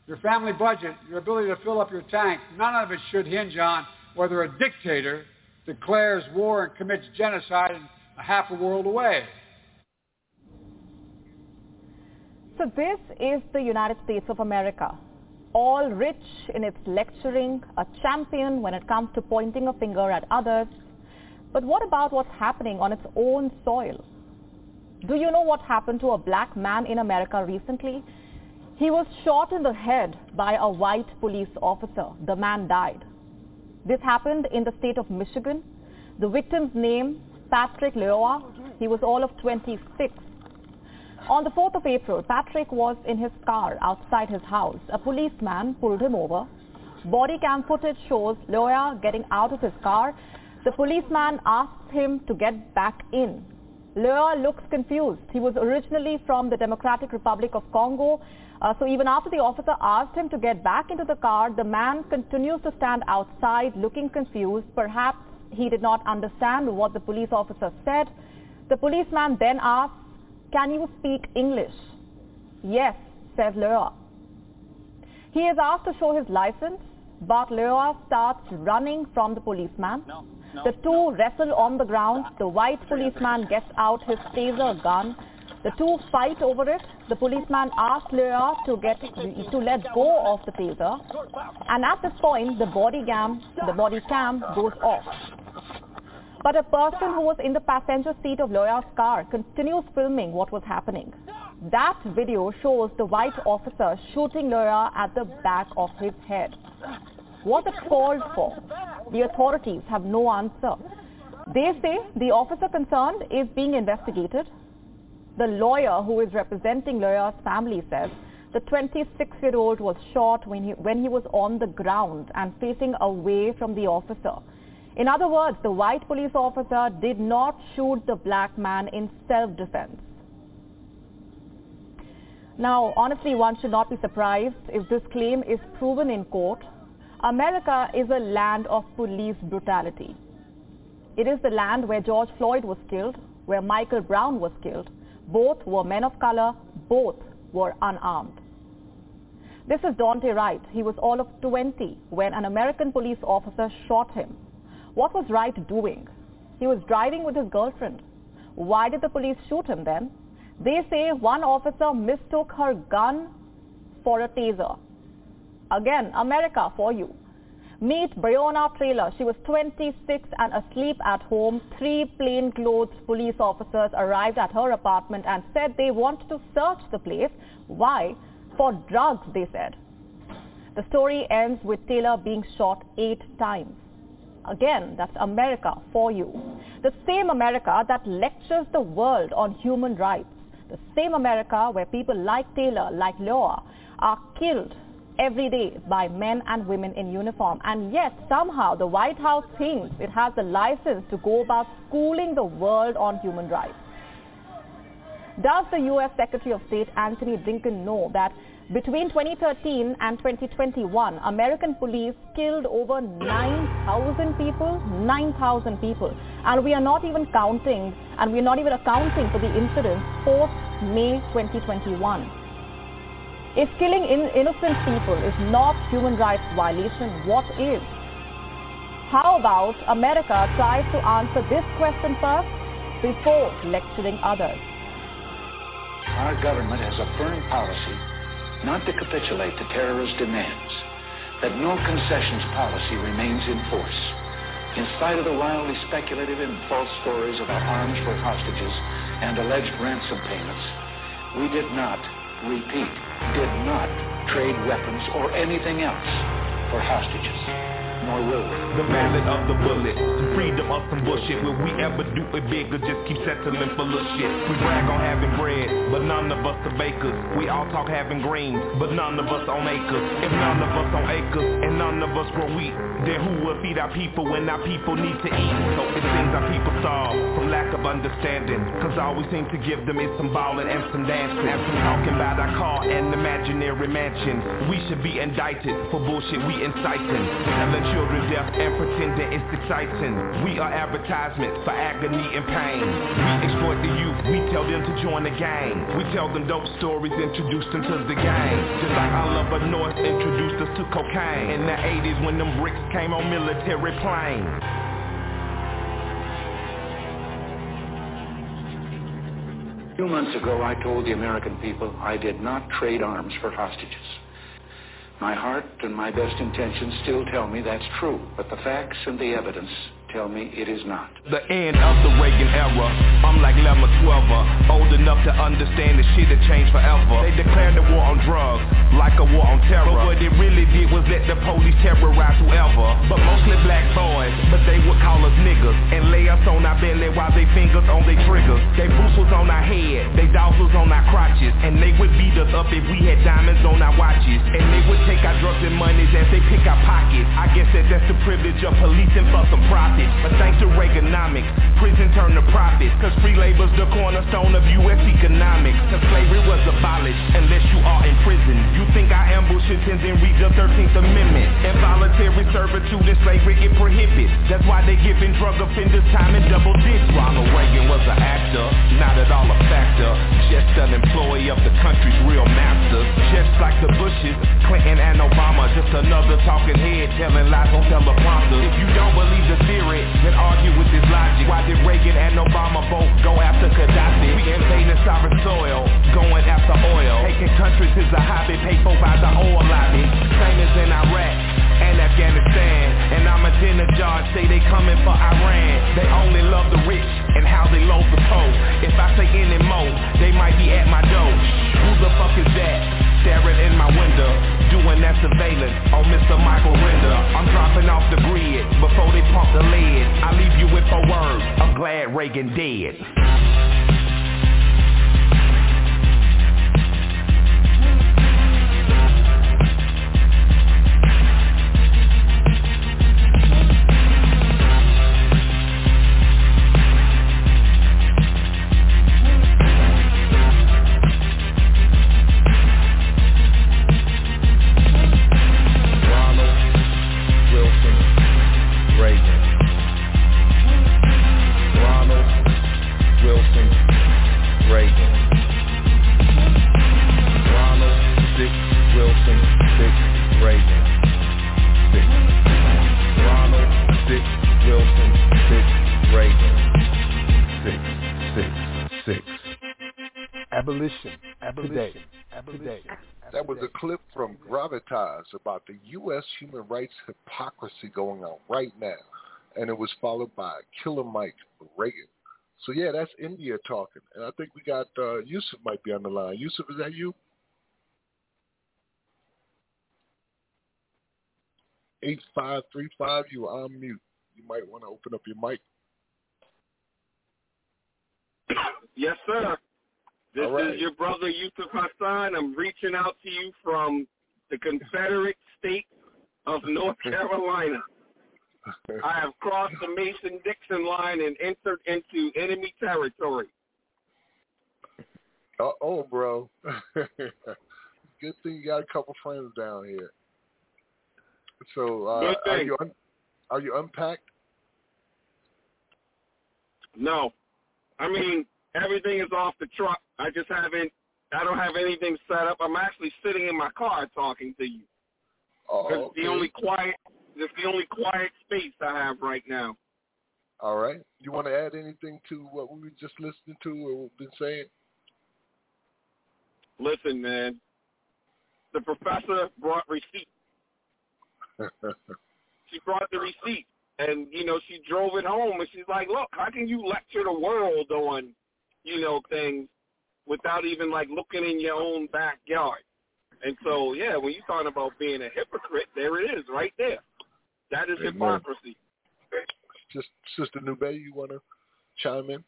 S8: Your family budget, your ability to fill up your tank, none of it should hinge on whether a dictator declares war and commits genocide a half a world away.
S7: So this is the United States of America, all rich in its lecturing, a champion when it comes to pointing a finger at others. But what about what's happening on its own soil? Do you know what happened to a black man in America recently? He was shot in the head by a white police officer. The man died. This happened in the state of Michigan. The victim's name, Patrick Lyoya. He was all of 26. On the 4th of April, Patrick was in his car outside his house. A policeman pulled him over. Body cam footage shows Lyoya getting out of his car. The policeman asked him to get back in. Lyoya looks confused. He was originally from the Democratic Republic of Congo. Uh, so even after the officer asked him to get back into the car, the man continues to stand outside looking confused. Perhaps he did not understand what the police officer said. The policeman then asks, can you speak English? Yes, says Lyoya. He is asked to show his license, but Lyoya starts running from the policeman.
S9: No,
S7: The two wrestle on the ground. The white policeman gets out his taser gun. The two fight over it. The policeman asks Lyoya to get to let go of the taser. And at this point, the body cam, the body cam goes off. But a person who was in the passenger seat of Loya's car continues filming what was happening. That video shows the white officer shooting Loya at the back of his head. What it called for? The authorities have no answer. They say the officer concerned is being investigated. The lawyer who is representing Loya's family says the 26-year-old was shot when he, when he was on the ground and facing away from the officer. In other words, the white police officer did not shoot the black man in self-defense. Now, honestly, one should not be surprised if this claim is proven in court. America is a land of police brutality. It is the land where George Floyd was killed, where Michael Brown was killed. Both were men of color, both were unarmed. This is Daunte Wright. He was all of 20 when an American police officer shot him. What was Wright doing? He was driving with his girlfriend. Why did the police shoot him then? They say one officer mistook her gun for a taser. Again, America for you. Meet Breonna Taylor. She was 26 and asleep at home. Three plainclothes police officers arrived at her apartment and said they wanted to search the place. Why? For drugs, they said. The story ends with Taylor being shot eight times. Again, that's America for you. The same America that lectures the world on human rights. The same America where people like Taylor, like Loa, are killed every day by men and women in uniform. And yet somehow the White House thinks it has the license to go about schooling the world on human rights. Does the U.S. Secretary of State Antony Blinken know that between 2013 and 2021, American police killed over 9,000 people, 9,000 people. And we are not even counting, and we are not even accounting for the incidents post-May 2021. If killing in innocent people is not human rights violation, what is? How about America tries to answer this question first before lecturing others?
S9: Our government has a firm policy not to capitulate to terrorist demands, that no concessions policy remains in force. In spite of the wildly speculative and false stories about arms for hostages and alleged ransom payments, we did not, repeat, did not trade weapons or anything else for hostages
S10: The ballad of the bullet, freedom of some bullshit. Will we ever do it big or just keep settling for little shit? We brag on having bread, but none of us are bakers. We all talk having greens, but none of us on acres. If none of us on acres and none of us grow wheat, then who will feed our people when our people need to eat? So it seems our people starve from lack of understanding. Cause all we seem to give them is some ballin' and some dancing. And some talking about our car and imaginary mansions. We should be indicted for bullshit we inciting. Children death and pretending it's exciting. We are advertisements for agony and pain. We exploit the youth, we tell them to join the gang. We tell them dope stories, introduce them to the gang. Just like Oliver North introduced us to cocaine. In the 80s when them bricks came on military planes.
S9: Two months ago, I told the American people I did not trade arms for hostages. My heart and my best intentions still tell me that's true, but the facts and the evidence tell me it is not.
S10: The end of the Reagan era. I'm like Lemma 12 old enough to understand that shit had changed forever. They declared the war on drugs, like a war on terror. But what it really did was let the police terrorize whoever. But mostly black boys, but they would call us niggas and lay us on our belly while they fingers on their triggers. They boots was on our head, they dolls was on our crotches, and they would beat us up if we had diamonds on our watches. And they would take our drugs and monies as they pick our pockets. I guess that that's the privilege of policing for some profit. But thanks to Reaganomics, prison turned to profit. Cause free labor's the cornerstone of U.S. economics. Cause slavery was abolished unless you are in prison. You think and read the 13th Amendment. Involuntary servitude is slavery it prohibits. That's why they giving drug offenders time in double digits. Ronald Reagan was an actor, not at all a factor. Just an employee of the country's real masters. Just like the Bushes, Clinton and Obama. Just another talking head telling lies on teleprompters. If you don't believe the theory, then argue with his logic. Why did Reagan and Obama both go after Gaddafi? We invading sovereign soil, going after oil. Taking countries is a hobby paid for by the oil lobby. Same as in Iraq and Afghanistan. And Ahmadinejad, say they coming for Iran. They only love the rich and how they load the poor. If I say any more, they might be at my door. Who the fuck is that? Staring in my window, doing that surveillance on Mr. Michael Render. I'm dropping off the grid before they pump the lead. I leave you with a word. I'm glad Reagan dead.
S1: Abolition. Today. Today.
S4: That was a clip from Gravitas about the U.S. human rights hypocrisy going on right now. And it was followed by Killer Mike Reagan. So yeah, that's India talking. And I think we got uh, Yusuf might be on the line. Yusuf, is that you? Eight five three five. You are on mute. You might want to open up your mic.
S11: Yes, sir. This
S4: right.
S11: is your brother Yusuf Hassan. I'm reaching out to you from the Confederate state of North (laughs) Carolina. (laughs) I have crossed the Mason-Dixon line and entered into enemy territory.
S4: Uh oh, bro. (laughs) Good thing you got a couple friends down here. So uh, are you un- are you unpacked?
S11: No. I mean, everything is off the truck. I just haven't, I don't have anything set up. I'm actually sitting in my car talking to you.
S4: Oh,
S11: It's
S4: okay.
S11: the only quiet, it's the only quiet space I have right now.
S4: All right. You want to add anything to what we were just listening to or been saying?
S11: Listen, man. The professor brought receipt. (laughs) She brought the receipt, and you know she drove it home, and she's like, "Look, how can you lecture the world on, you know, things without even like looking in your own backyard?" And so, yeah, when you're talking about being a hypocrite, there it is, right there. That is
S4: Amen.
S11: hypocrisy.
S4: just Sister Nube, you want to chime in?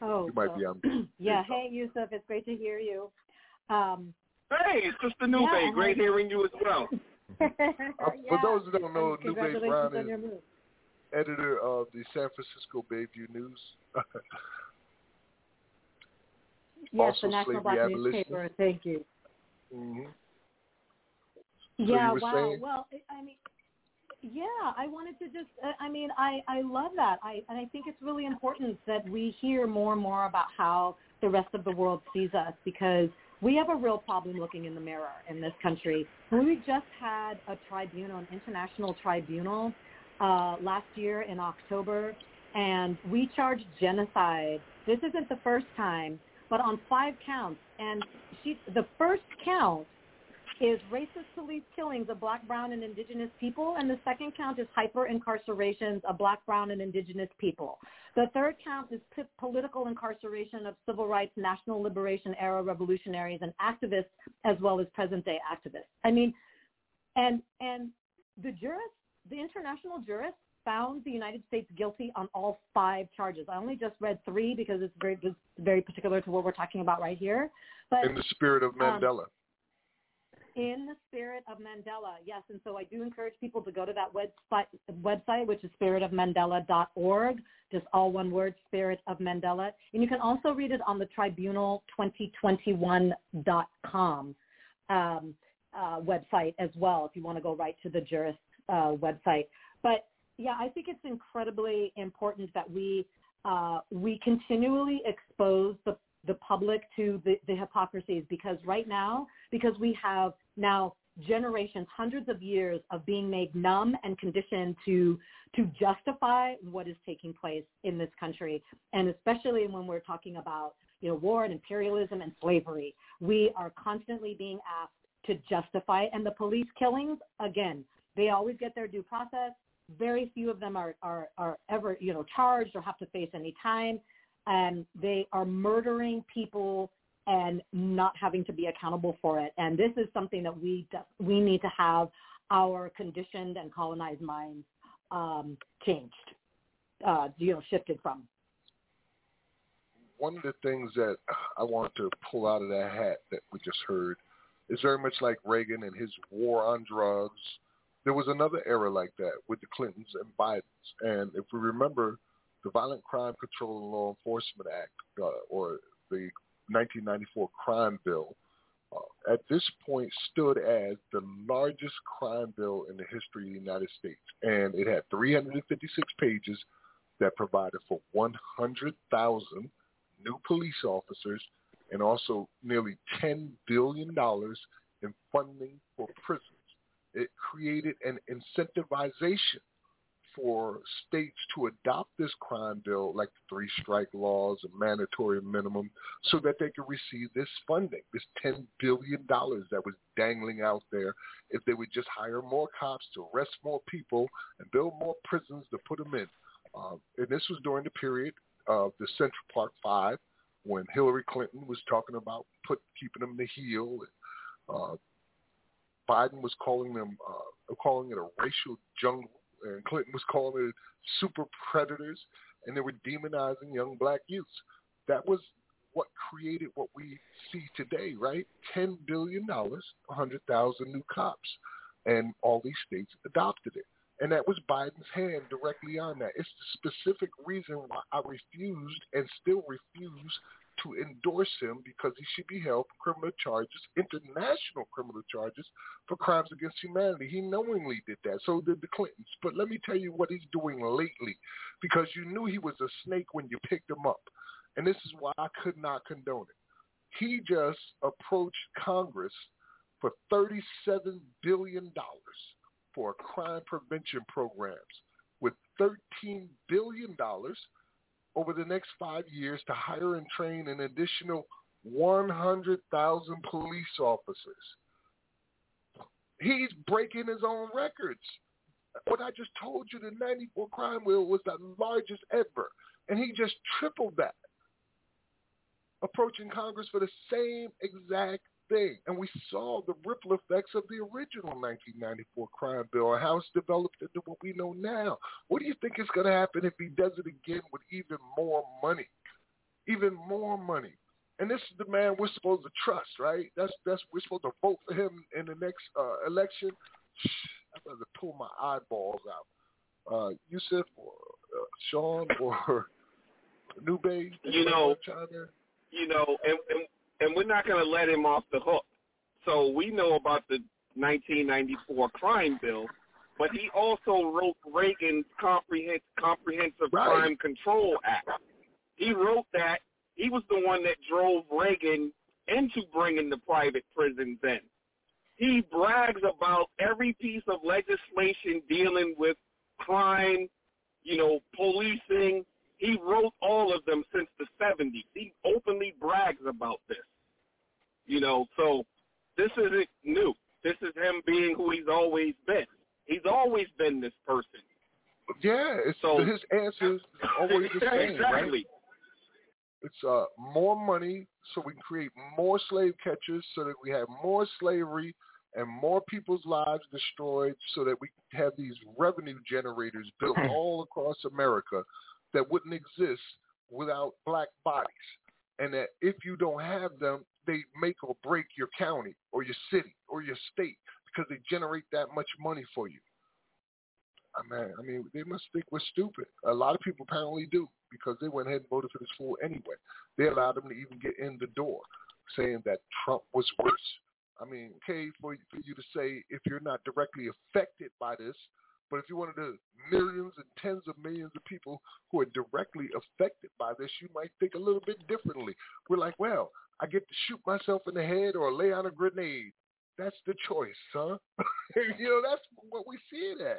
S6: Oh,
S4: You might
S6: well,
S4: be on. (clears throat)
S6: yeah. Hey, Yusuf, it's great to hear you. Um,
S11: Hey, Sister Nube,
S6: Yeah,
S11: great hearing you as well. (laughs)
S4: Uh, For those who don't know,
S6: and
S4: Nube
S6: congratulations
S4: Brown
S6: on
S4: is
S6: your move.
S4: Editor of the San Francisco Bayview News. (laughs)
S6: Yes,
S4: also
S6: the National Black newspaper. Thank you.
S4: hmm
S6: yeah,
S4: you
S6: wow.
S4: saying?
S6: Well, I I mean, yeah, I wanted to just, uh, I mean, I, I love that. I, and I think it's really important that we hear more and more about how the rest of the world sees us because we have a real problem looking in the mirror in this country. We just had a tribunal, an international tribunal, uh, last year in October, and we charged genocide. This isn't the first time, but on five counts. And she, the first count is racist police killings of black, brown, and indigenous people, and the second count is hyper incarcerations of black, brown, and indigenous people. The third count is p- political incarceration of civil rights, national liberation era revolutionaries, and activists, as well as present day activists. I mean, and and the jurists, the international jurist found the United States guilty on all five charges. I only just read three because it's very it's very particular to what we're talking about right here. But
S4: In the spirit of
S6: um,
S4: Mandela.
S6: in the spirit of Mandela, yes. And so I do encourage people to go to that website, website which is spiritofmandela.org, just all one word, Spirit of Mandela. And you can also read it on the tribunal2021.com um, uh, website as well if you want to go right to the jurist uh, website. But yeah, I think it's incredibly important that we uh, we continually expose the the public to the, the hypocrisies because right now, because we have now generations, hundreds of years of being made numb and conditioned to to justify what is taking place in this country, and especially when we're talking about you know war and imperialism and slavery, we are constantly being asked to justify. And the police killings, again, they always get their due process. Very few of them are are, are ever you know charged or have to face any time, and they are murdering people and not having to be accountable for it. And this is something that we we need to have our conditioned and colonized minds um, changed, uh, you know, shifted from.
S4: One of the things that I want to pull out of that hat that we just heard is very much like Reagan and his war on drugs. There was another era like that with the Clintons and Bidens. And if we remember, the Violent Crime Control and Law Enforcement Act, uh, or the 1994 crime bill uh, at this point stood as the largest crime bill in the history of the United States. And it had 356 pages that provided for 100,000 new police officers and also nearly $10 billion in funding for prisons. It created an incentivization for states to adopt this crime bill, like the three strike laws and mandatory minimum, so that they could receive this funding, this $10 billion that was dangling out there if they would just hire more cops to arrest more people and build more prisons to put them in. Um, and this was during the period of the Central Park Five when Hillary Clinton was talking about put keeping them the heel. And, uh, Biden was calling them uh, calling it a racial jungle and Clinton was calling it super predators, and they were demonizing young black youths. That was what created what we see today, right? $10 billion, a 100,000 new cops, and all these states adopted it. And that was Biden's hand directly on that. It's the specific reason why I refused and still refuse to endorse him because he should be held for criminal charges, international criminal charges for crimes against humanity. He knowingly did that. So did the Clintons. But let me tell you what he's doing lately because you knew he was a snake when you picked him up. And this is why I could not condone it. He just approached Congress for $37 billion for crime prevention programs with $13 billion over the next five years to hire and train an additional 100,000 police officers. He's breaking his own records. What I just told you, the 94 crime wheel was the largest ever, and he just tripled that, approaching Congress for the same exact thing. And we saw the ripple effects of the original 1994 crime bill and how it's developed into what we know now. What do you think is going to happen if he does it again with even more money? Even more money. And this is the man we're supposed to trust, right? That's that's we're supposed to vote for him in the next uh, election. I'd rather pull my eyeballs out. Uh, Yusuf or uh, Sean or (laughs) Nube.
S11: You know, you know, and, and and we're not going to let him off the hook. So we know about the 1994 crime bill, but he also wrote Reagan's Comprehensive, Comprehensive right. Crime Control Act. He wrote that. He was the one that drove Reagan into bringing the private prisons in. He brags about every piece of legislation dealing with crime, you know, policing. He wrote all of them since the 70s. He openly brags about this. You know, so this isn't new. This is him being who he's always been. He's always been this person.
S4: Yeah, it's, so his answer is always the (laughs) same,
S11: exactly.
S4: right? It's uh, more money so we can create more slave catchers so that we have more slavery and more people's lives destroyed so that we have these revenue generators built (laughs) all across America that wouldn't exist without black bodies. And that if you don't have them, they make or break your county or your city or your state because they generate that much money for you. I mean, I mean, they must think we're stupid. A lot of people apparently do because they went ahead and voted for this fool anyway. They allowed him to even get in the door, saying that Trump was worse. I mean, okay, for for you to say if you're not directly affected by this, But if you wanted the millions and tens of millions of people who are directly affected by this, you might think a little bit differently. We're like, well, I get to shoot myself in the head or lay on a grenade. That's the choice, huh? (laughs) you know, that's what we see it as.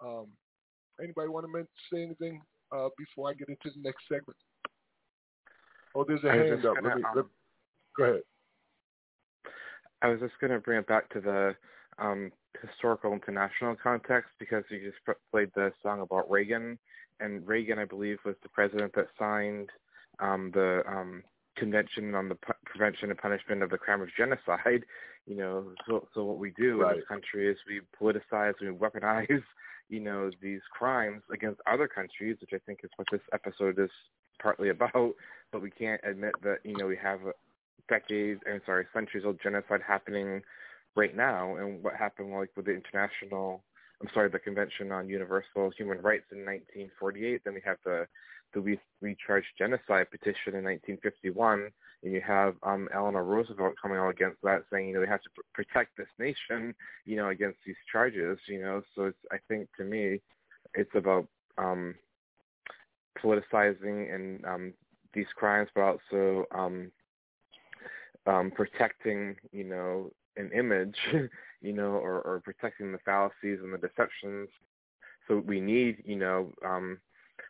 S4: Um, anybody want to say anything uh, before I get into the next segment? Oh, there's a hand up.
S5: gonna,
S4: Let me,
S5: um,
S4: let, go ahead.
S5: I was just going to bring it back to the um, historical international context because you just played the song about Reagan, and Reagan, I believe, was the president that signed um, the um, Convention on the P- Prevention and Punishment of the Crime of Genocide. You know, so so what we do in this country is we politicize, we weaponize, (laughs) you know, these crimes against other countries, which I think is what this episode is partly about. But we can't admit that you know we have decades, and sorry, centuries old genocide happening right now, and what happened like with the international, I'm sorry, the Convention on Universal Human Rights in 1948. Then we have the the We Genocide petition in 1951, and you have um, Eleanor Roosevelt coming out against that, saying you know we have to pr- protect this nation, you know, against these charges, you know. So it's I think to me, it's about um, politicizing and um, these crimes, but also um, um, protecting, you know, an image, (laughs) you know, or, or protecting the fallacies and the deceptions. So we need, you know, um,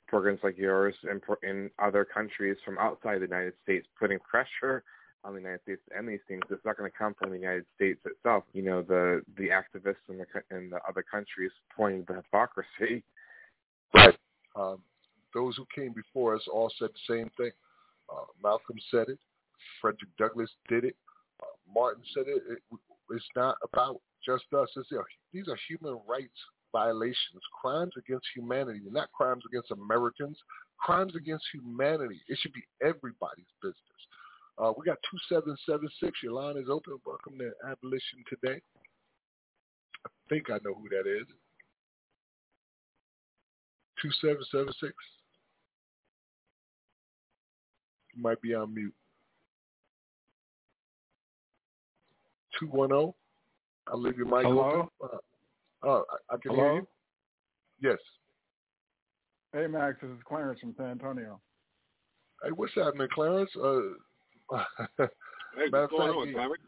S5: programs like yours in, in other countries from outside the United States, putting pressure on the United States to end these things. It's not going to come from the United States itself. You know, the the activists in the in the other countries pointing the hypocrisy. (laughs)
S4: Right. Um, those who came before us all said the same thing. Uh, Malcolm said it. Frederick Douglass did it. Martin said it. it. It's not about just us. It's, uh, these are human rights violations, crimes against humanity, not crimes against Americans, crimes against humanity. It should be everybody's business. Uh, we got 2776. Your line is open. Welcome to Abolition Today. I think I know who that is. 2776. You might be on mute. 210. I'll leave your mic
S12: Hello?
S4: open. Uh, uh, I, I can
S12: Hello?
S4: hear you. Yes.
S12: Hey, Max, this is Clarence from San Antonio.
S4: Hey, what's happening, Clarence? Uh, (laughs)
S11: Hey,
S4: matter of
S11: what's going
S4: fact,
S11: on,
S4: you-
S11: Clarence?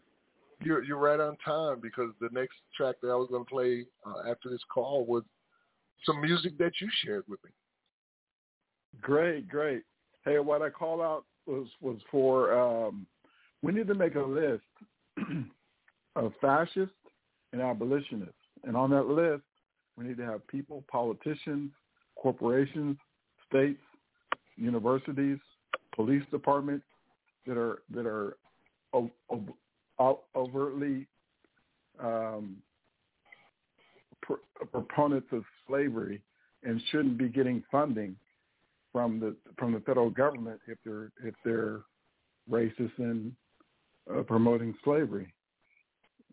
S4: you're you're right on time because the next track that I was going to play uh, after this call was some music that you shared with me.
S12: Great, great. Hey, what I called out was was for um, we need to make a list (clears throat) of fascists and abolitionists, and on that list, we need to have people, politicians, corporations, states, universities, police departments that are that are overtly um, pr- proponents of slavery and shouldn't be getting funding from the from the federal government if they're if they're racist and uh, promoting slavery.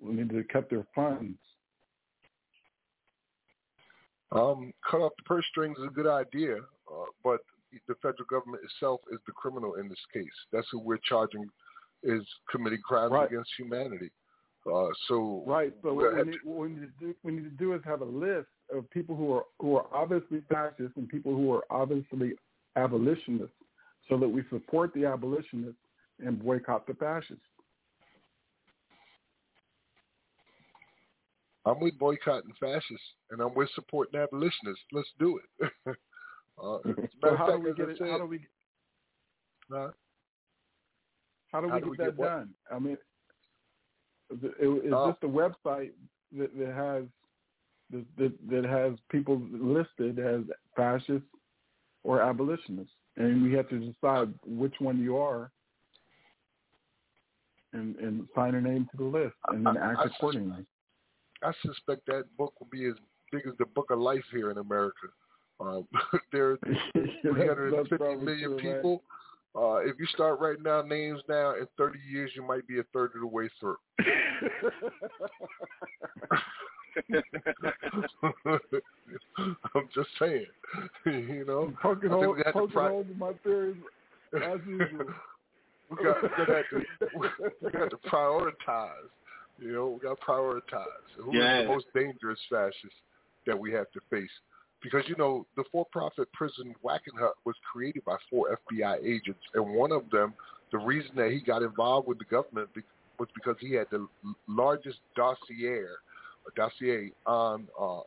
S12: We need to cut their funds.
S4: Um, cut off the purse strings is a good idea, uh, but the federal government itself is the criminal in this case. That's who we're charging is committing crimes
S12: Right.
S4: against humanity. Uh, so
S12: Right. So what we, need, what we need to do we need to do is have a list of people who are who are obviously fascists and people who are obviously abolitionists, so that we support the abolitionists and boycott the fascists.
S4: I'm with boycotting fascists, and I'm with supporting abolitionists. Let's do it. (laughs) uh, a
S12: So how do
S4: fact,
S12: we get it?
S4: said,
S12: How do we
S4: uh,
S12: how do we
S4: How
S12: get
S4: do we
S12: that
S4: get
S12: done? I mean, is,
S4: Uh,
S12: this the website that, that has that, that that has people listed as fascists or abolitionists, and we have to decide which one you are, and and sign your name to the list, and then
S4: I-
S12: act
S4: I
S12: accordingly.
S4: I suspect that book will be as big as the Book of Life here in America. Um, (laughs) there are (laughs)
S12: That's-
S4: 350
S12: that's probably
S4: million
S12: true,
S4: people. Uh, if you start writing down names now, in 30 years, you might be a third of the way through. (laughs) I'm just saying, you know.
S12: Poking holes,
S4: we to
S12: poking
S4: pri-
S12: holes in my theories as usual.
S4: we got we got to we got to prioritize You know, we got to prioritize. Who is
S11: Yeah.
S4: the most dangerous fascist that we have to face? Because, you know, the for-profit prison Wackenhut was created by four FBI agents, and one of them, the reason that he got involved with the government was because he had the largest dossier, a dossier on uh,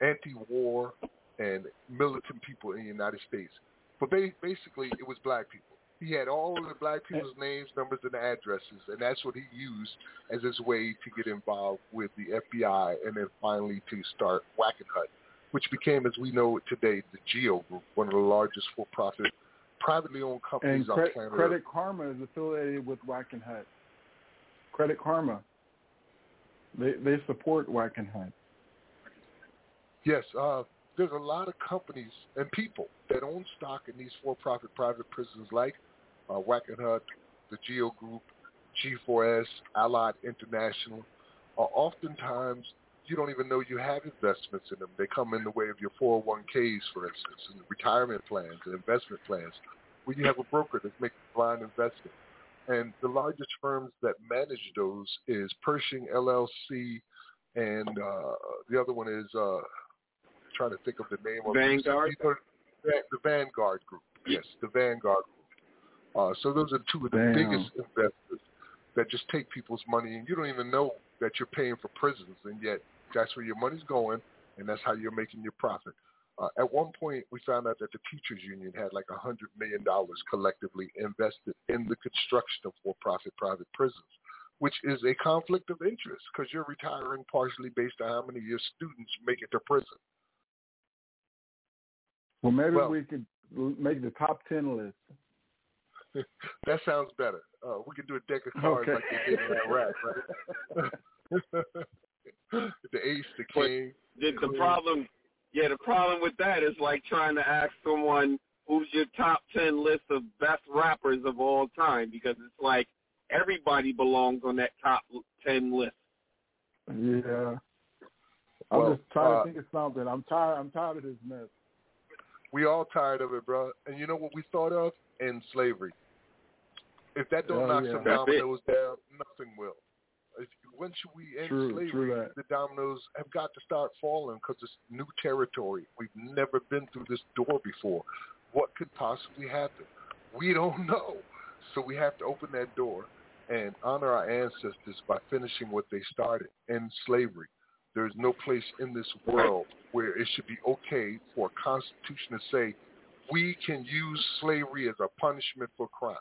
S4: anti-war and militant people in the United States. But ba- basically, it was black people. He had all of the black people's names, numbers, and addresses, and that's what he used as his way to get involved with the FBI, and then finally to start Wackenhut, which became, as we know it today, the Geo Group, one of the largest for-profit, privately owned companies
S12: And
S4: on
S12: Cre-
S4: planet
S12: Credit
S4: Earth.
S12: Karma is affiliated with Wackenhut. Credit Karma. They they support Wackenhut.
S4: Yes, uh, there's a lot of companies and people that own stock in these for-profit private prisons like uh, Wackenhut, the Geo Group, G4S, Allied International. Uh, oftentimes, you don't even know you have investments in them. They come in the way of your 401ks, for instance, and retirement plans and investment plans, where you have a broker that's making blind investment. And the largest firms that manage those is Pershing LLC, and uh, the other one is uh, trying to think of the name of
S11: Vanguard?
S4: it. The Vanguard Group. Yes, the Vanguard Group. Uh, so those are two of the
S12: Damn.
S4: biggest investors that just take people's money, and you don't even know that you're paying for prisons, and yet that's where your money's going, and that's how you're making your profit. Uh, at one point, we found out that the teachers union had like a hundred million dollars collectively invested in the construction of for-profit private prisons, which is a conflict of interest because you're retiring partially based on how many of your students make it to prison.
S12: Well, maybe
S4: Well-
S12: we could make the top ten list. (laughs)
S4: that sounds better. Uh, we could do a deck of cards
S12: Okay.
S4: like they did in Iraq, right? (laughs) the ace, the king.
S11: The, the problem, yeah, the problem with that is like trying to ask someone who's your top ten list of best rappers of all time because it's like everybody belongs on that top ten list.
S12: Yeah. I'm
S4: Well,
S12: just trying
S4: uh,
S12: to think of something. I'm tired. I'm tired of this mess.
S4: We all tired of it, bro. And you know what we thought of? End slavery. If that don't
S12: Oh,
S4: knock
S12: yeah.
S4: some
S11: That's it.
S4: dominoes down, nothing will. If, when should we end
S12: True,
S4: slavery?
S12: true.
S4: The dominoes have got to start falling because it's new territory. We've never been through this door before. What could possibly happen? We don't (laughs) know. So we have to open that door and honor our ancestors by finishing what they started, end slavery. There's no place in this world where it should be okay for a constitution to say we can use slavery as a punishment for crime.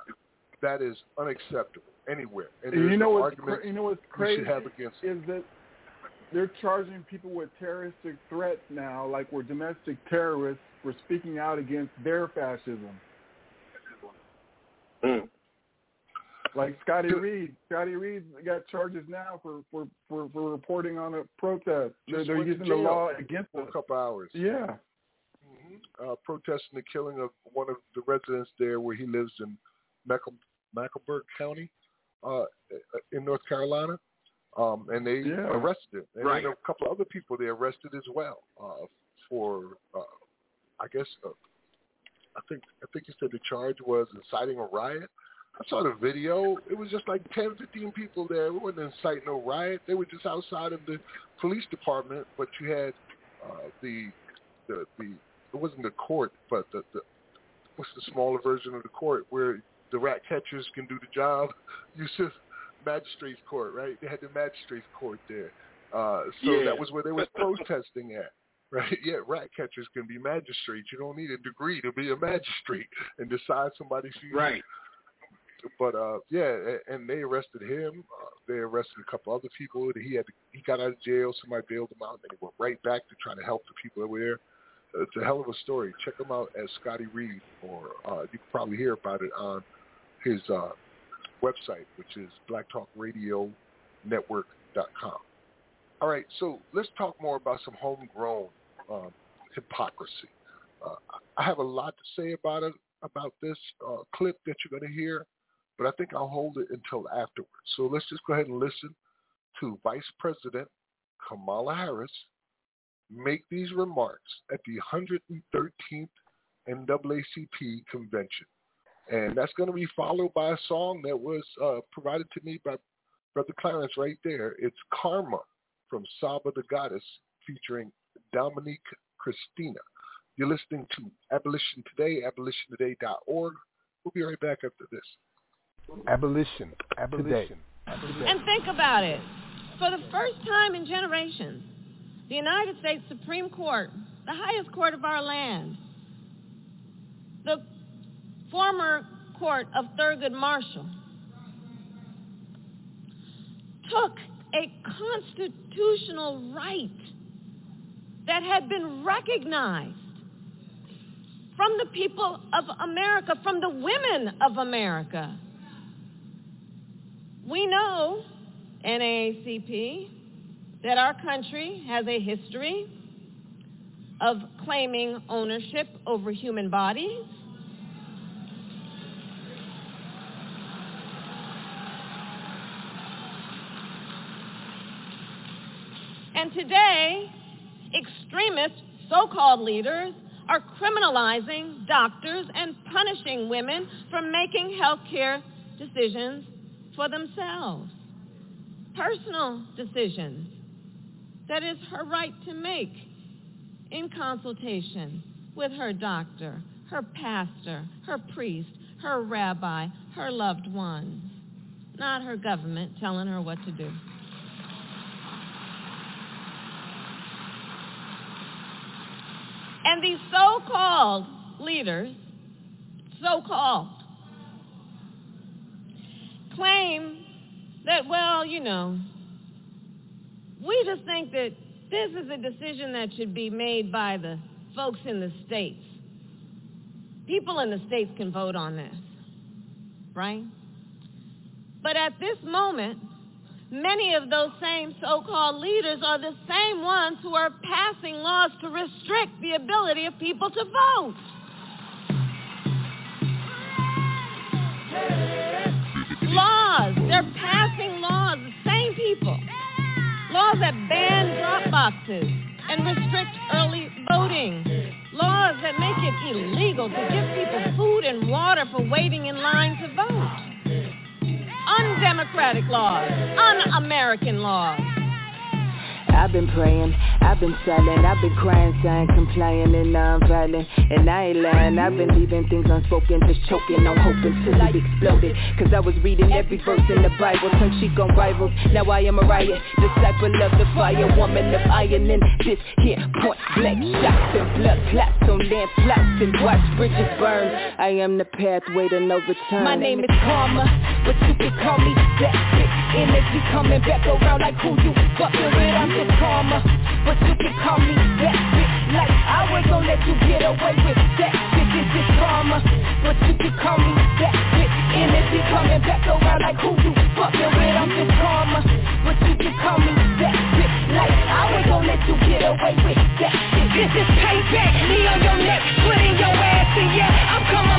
S4: That is unacceptable anywhere. And
S12: And you know
S4: no
S12: what's cra- you know what's crazy
S4: should have against it.
S12: is that they're charging people with terroristic threats now, like we're domestic terrorists for speaking out against their fascism.
S11: Mm.
S12: Like Scotty Reed. Scotty Reed got charges now for for for, for reporting on a protest. They're, they're using the law against
S4: for
S12: us.
S4: a couple hours.
S12: Yeah.
S4: uh, protesting the killing of one of the residents there where he lives in Meckle- Mecklenburg County uh, in North Carolina. Um, and they
S12: Yeah.
S4: arrested him. And
S11: Right.
S4: a couple other people they arrested as well uh, for, uh, I guess, uh, I think I think he said the charge was inciting a riot. I saw the video. It was just like 10, 15 people there. It wasn't inciting no riot. They were just outside of the police department, but you had uh, the the the it wasn't the court, but the, the what's the smaller version of the court where the rat catchers can do the job? (laughs) You said magistrates court, right? They had the magistrates court there. Uh, so
S11: Yeah.
S4: that was where they was protesting at. (laughs) Right? Yeah, rat catchers can be magistrates. You don't need a degree to be a magistrate (laughs) and decide somebody's future.
S11: Right.
S4: But uh, yeah, and they arrested him. Uh, they arrested a couple other people. He had to, he got out of jail. Somebody bailed him out, and he went right back to trying to help the people that were there. It's a hell of a story. Check him out at Scotty Reed, or uh, you can probably hear about it on his uh, website, which is BlackTalkRadioNetwork.com. All right, so let's talk more about some homegrown um, hypocrisy. Uh, I have a lot to say about it, about this uh, clip that you're going to hear, but I think I'll hold it until afterwards. So let's just go ahead and listen to Vice President Kamala Harris make these remarks at the 113th NAACP convention. And that's going to be followed by a song that was uh, provided to me by Brother Clarence, right there, it's Karma from Saba the Goddess featuring Dominique Christina. You're listening to Abolition Today, abolitiontoday.org. We'll be right back after this.
S1: Abolition, abolition,
S13: today. And think about it. For the first time in generations, the United States Supreme Court, the highest court of our land, the former court of Thurgood Marshall, took a constitutional right that had been recognized from the people of America, from the women of America. We know, NAACP, that our country has a history of claiming ownership over human bodies. And today, extremist so-called leaders are criminalizing doctors and punishing women for making health care decisions for themselves. Personal decisions that is her right to make in consultation with her doctor, her pastor, her priest, her rabbi, her loved ones, not her government telling her what to do. And these so-called leaders, so-called, claim that, well, you know, we just think that this is a decision that should be made by the folks in the states. People in the states can vote on this, right? But at this moment, many of those same so-called leaders are the same ones who are passing laws to restrict the ability of people to vote. Laws. They're passing laws, the same people. Laws that ban drop boxes and restrict early voting. Laws that make it illegal to give people food and water for waiting in line to vote undemocratic laws, un-American laws.
S14: I've been praying, I've been selling, I've been crying, saying, complaining, non-violent. And I ain't lying, I've been leaving things unspoken Just choking on hope until it exploded. Cause I was reading every verse in the Bible Turned cheek on rivals, now I am a riot Disciple of the fire, woman of iron And this here point blank shots and blood clots On land plots and watch bridges burn. I am the pathway to no return
S13: My name is Karma, but you can call me that Energy coming back around like who you fucking with. I'm just karma But you can call me that bitch. Like I was gonna let you get away with that bitch. It's just karma But you can call me that bitch. Energy coming back around like who you fucking with. I'm just karma But you can call me that bitch. Like I was gonna let you get away with that bitch. This is payback. Knee on your neck Put in your ass And yeah I'm coming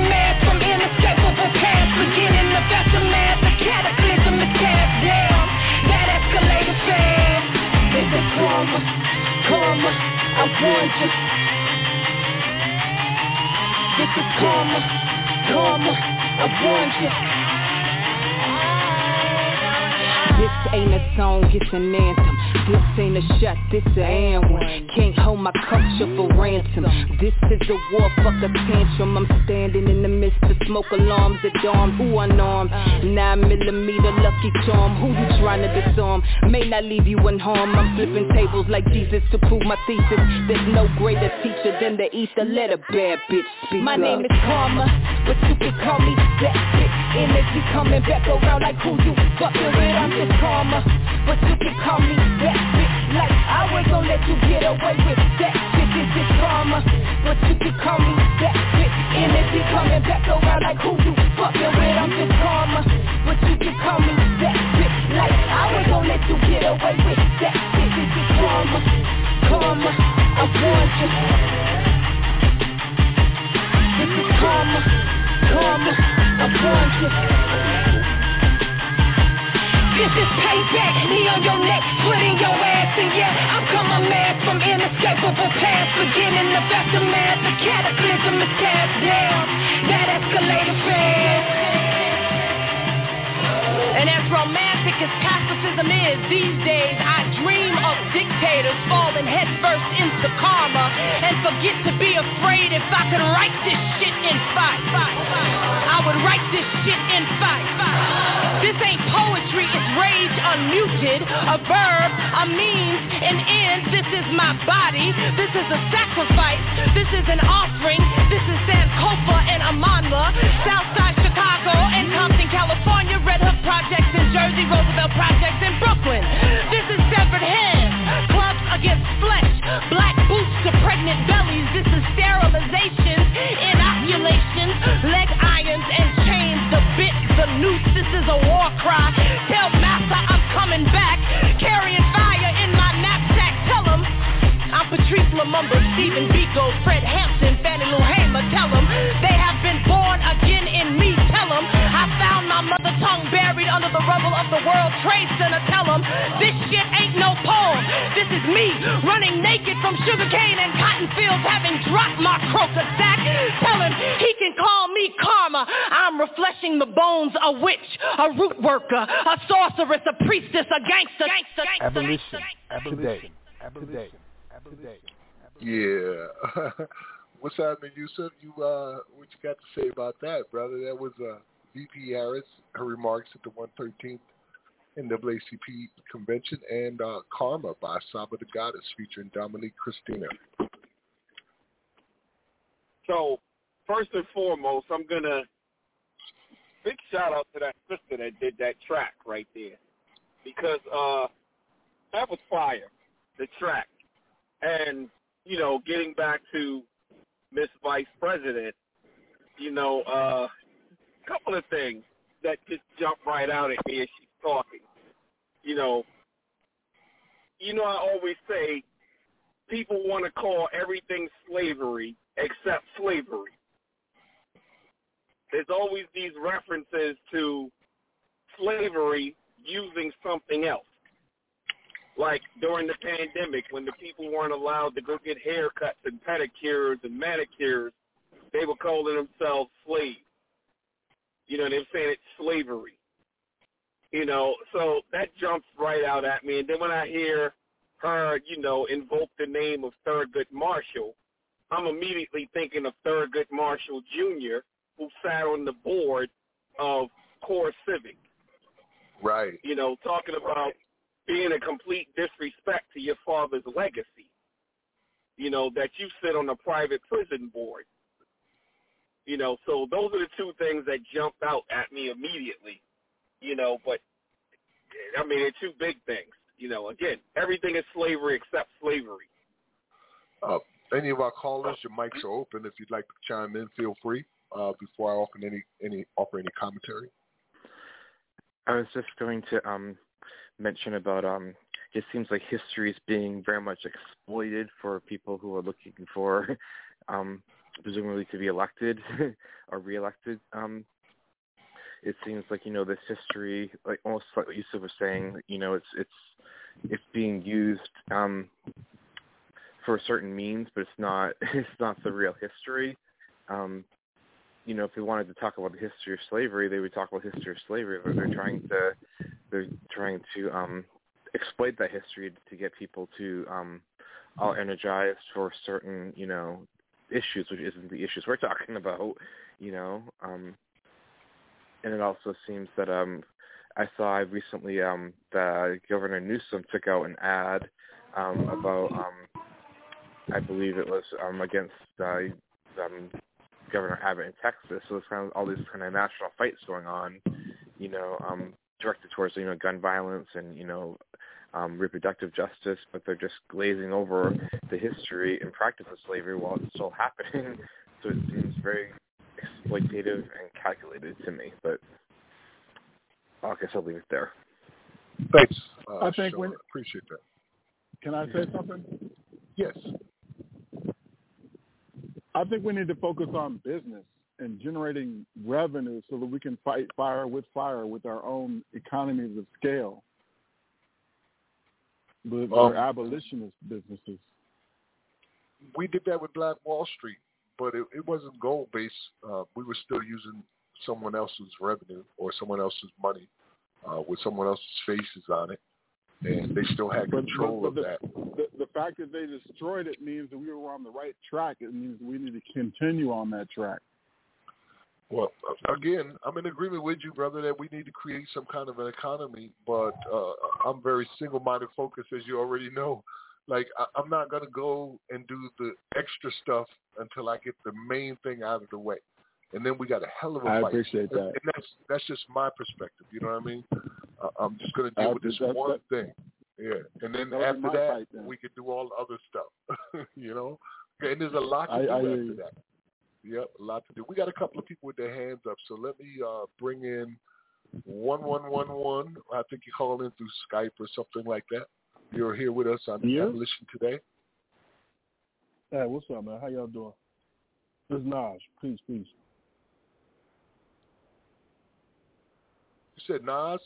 S13: karma, karma, I'm gorgeous. This is karma, karma, I'm gorgeous.
S14: This ain't a song, it's an anthem. This ain't a shot, this a anthem Can't hold my culture for ransom. This is a war, fuck a tantrum. I'm standing in the midst of smoke alarms at dawn. Who unarmed? Nine millimeter lucky charm. Who you trying to disarm? May not leave you unharmed. I'm flipping tables like Jesus to prove my thesis. There's no greater teacher than the ether. Let a bad bitch speak
S13: My
S14: up.
S13: name is Karma, but you can call me that bitch Energy coming back around like who you fucking with. I'm just karma, but you can call me that bitch. Like I was gonna let you get away with that bitch. It's just karma, but you can call me that bitch. Energy coming back around like who you fucking with. I'm just karma, but you can call me that bitch. Like I was gonna let you get away with that bitch. It's just karma, karma, I'm gorgeous. This is karma, this is payback, knee on your neck, foot in your ass, and yeah, I'm coming mad from inescapable past, beginning of aftermath, the cataclysm is cast down, that escalator fast. And as romantic as pacifism is these days, I dream of dictators falling headfirst into karma and forget to be afraid if I could write this shit in fight. I would write this shit in fight. This ain't poetry, it's rage unmuted, a verb, a means, an end. This is my body. This is a sacrifice. This is an offering. This is Sankofa and Amandla, Southside Chicago and Compton, California, Red Hook Projects in Jersey, Roosevelt Projects in Brooklyn. This is severed hands, clubs against flesh, black boots to pregnant bellies. This is sterilizations, inoculations, leg irons and chains, the bit, the noose. This is a war cry. Tell Master I'm coming back, carrying fire in my knapsack. Tell him I'm Patrice Lumumba, Stephen Biko, Fred Hampton, Fannie Lou Hamer. Tell them they have been born again in my mother tongue buried under the rubble of the World Trade Center. Tell them this shit ain't no poem. This is me running naked from sugarcane and cotton fields, having dropped my crocus sack. Tell him he can call me karma. I'm refreshing the bones, a witch, a root worker, a sorceress, a priestess, a gangster, gangster, gangster.
S1: Abolition. Abolition. Abolition. Abolition.
S4: Yeah. (laughs) What's happening, Yusuf? You uh, what you got to say about that, brother? That was uh, VP Harris. Her remarks at the 113th NAACP convention and uh, Karma by Saba the Goddess featuring Dominique Christina.
S11: So first and foremost, I'm gonna big shout out to that sister that did that track right there because uh that was fire, the track. And you know, getting back to Miss Vice President, you know, uh, couple of things that just jump right out at me as she's talking. You know, you know, I always say people want to call everything slavery except slavery. There's always these references to slavery using something else. Like during the pandemic when the people weren't allowed to go get haircuts and pedicures and manicures, they were calling themselves slaves. You know, and they were saying it's slavery. You know, so that jumps right out at me. And then when I hear her, you know, invoke the name of Thurgood Marshall, I'm immediately thinking of Thurgood Marshall Jr., who sat on the board of Core Civic.
S4: Right.
S11: You know, talking about being a complete disrespect to your father's legacy. You know, that you sit on a private prison board. You know, so those are the two things that jumped out at me immediately. You know, but I mean, they're two big things. You know, again, everything is slavery except slavery.
S4: Uh, any of our callers, your mics are open. If you'd like to chime in, feel free. Uh, before I offer any any offer any commentary.
S5: I was just going to um, mention about um, it seems like history is being very much exploited for people who are looking for (laughs) um, presumably to be elected (laughs) or reelected. Um, it seems like you know this history, like almost like what Yusuf was saying, you know, it's it's it's being used um, for certain means, but it's not (laughs) it's not the real history. Um, you know, if they wanted to talk about the history of slavery, they would talk about the history of slavery. But they're trying to they're trying to um, exploit that history to get people to um, all energized for certain you know issues, which isn't the issues we're (laughs) talking about. You know, um, and it also seems that um, I saw recently um, that Governor Newsom took out an ad um, about um, I believe it was um, against uh, um, Governor Abbott in Texas. So it's kind of all these kind of national fights going on, you know, um, directed towards you know gun violence and you know um, reproductive justice, but they're just glazing over the history and practice of slavery while it's still happening. (laughs) So it seems very exploitative and calculated to me. But I guess I'll leave it there.
S4: Thanks. Uh,
S12: I think
S4: Sean.
S12: when-
S4: appreciate that.
S12: Can I say something?
S4: Yes.
S12: I think we need to focus on business and generating revenue so that we can fight fire with fire with our own economies of scale.
S4: Um,
S12: abolitionist businesses.
S4: We did that with Black Wall Street, but it, it wasn't goal based. Uh, we were still using someone else's revenue or someone else's money uh, with someone else's faces on it, and they still had
S12: But-
S4: control
S12: but
S4: of
S12: the,
S4: that.
S12: The, the fact that they destroyed it means that we were on the right track. It means we need to continue on that track.
S4: Well, again, I'm in agreement with you, brother, that we need to create some kind of an economy. But uh, I'm very single-minded focused, as you already know. Like I, I'm not gonna go and do the extra stuff until I get the main thing out of the way, and then we got a hell of a
S12: I
S4: fight.
S12: I
S4: appreciate
S12: that.
S4: and that's that's just my perspective. You know what I mean? Uh, I'm just gonna
S12: I-
S4: deal with this one
S12: that-
S4: thing. Yeah, and then
S12: That
S4: after that,
S12: fight
S4: we could do all the other stuff. (laughs) you know, and there's a lot to
S12: I-
S4: do
S12: I
S4: after that. Yep, a lot to do. We got a couple of people with their hands up, so let me uh, bring in one one one one. I think you called in through Skype or something like that. You're here with us on
S15: Yeah.
S4: Abolition today.
S15: Hey, what's up, man? How y'all doing? This is Naj. Peace, peace.
S4: You said Nas.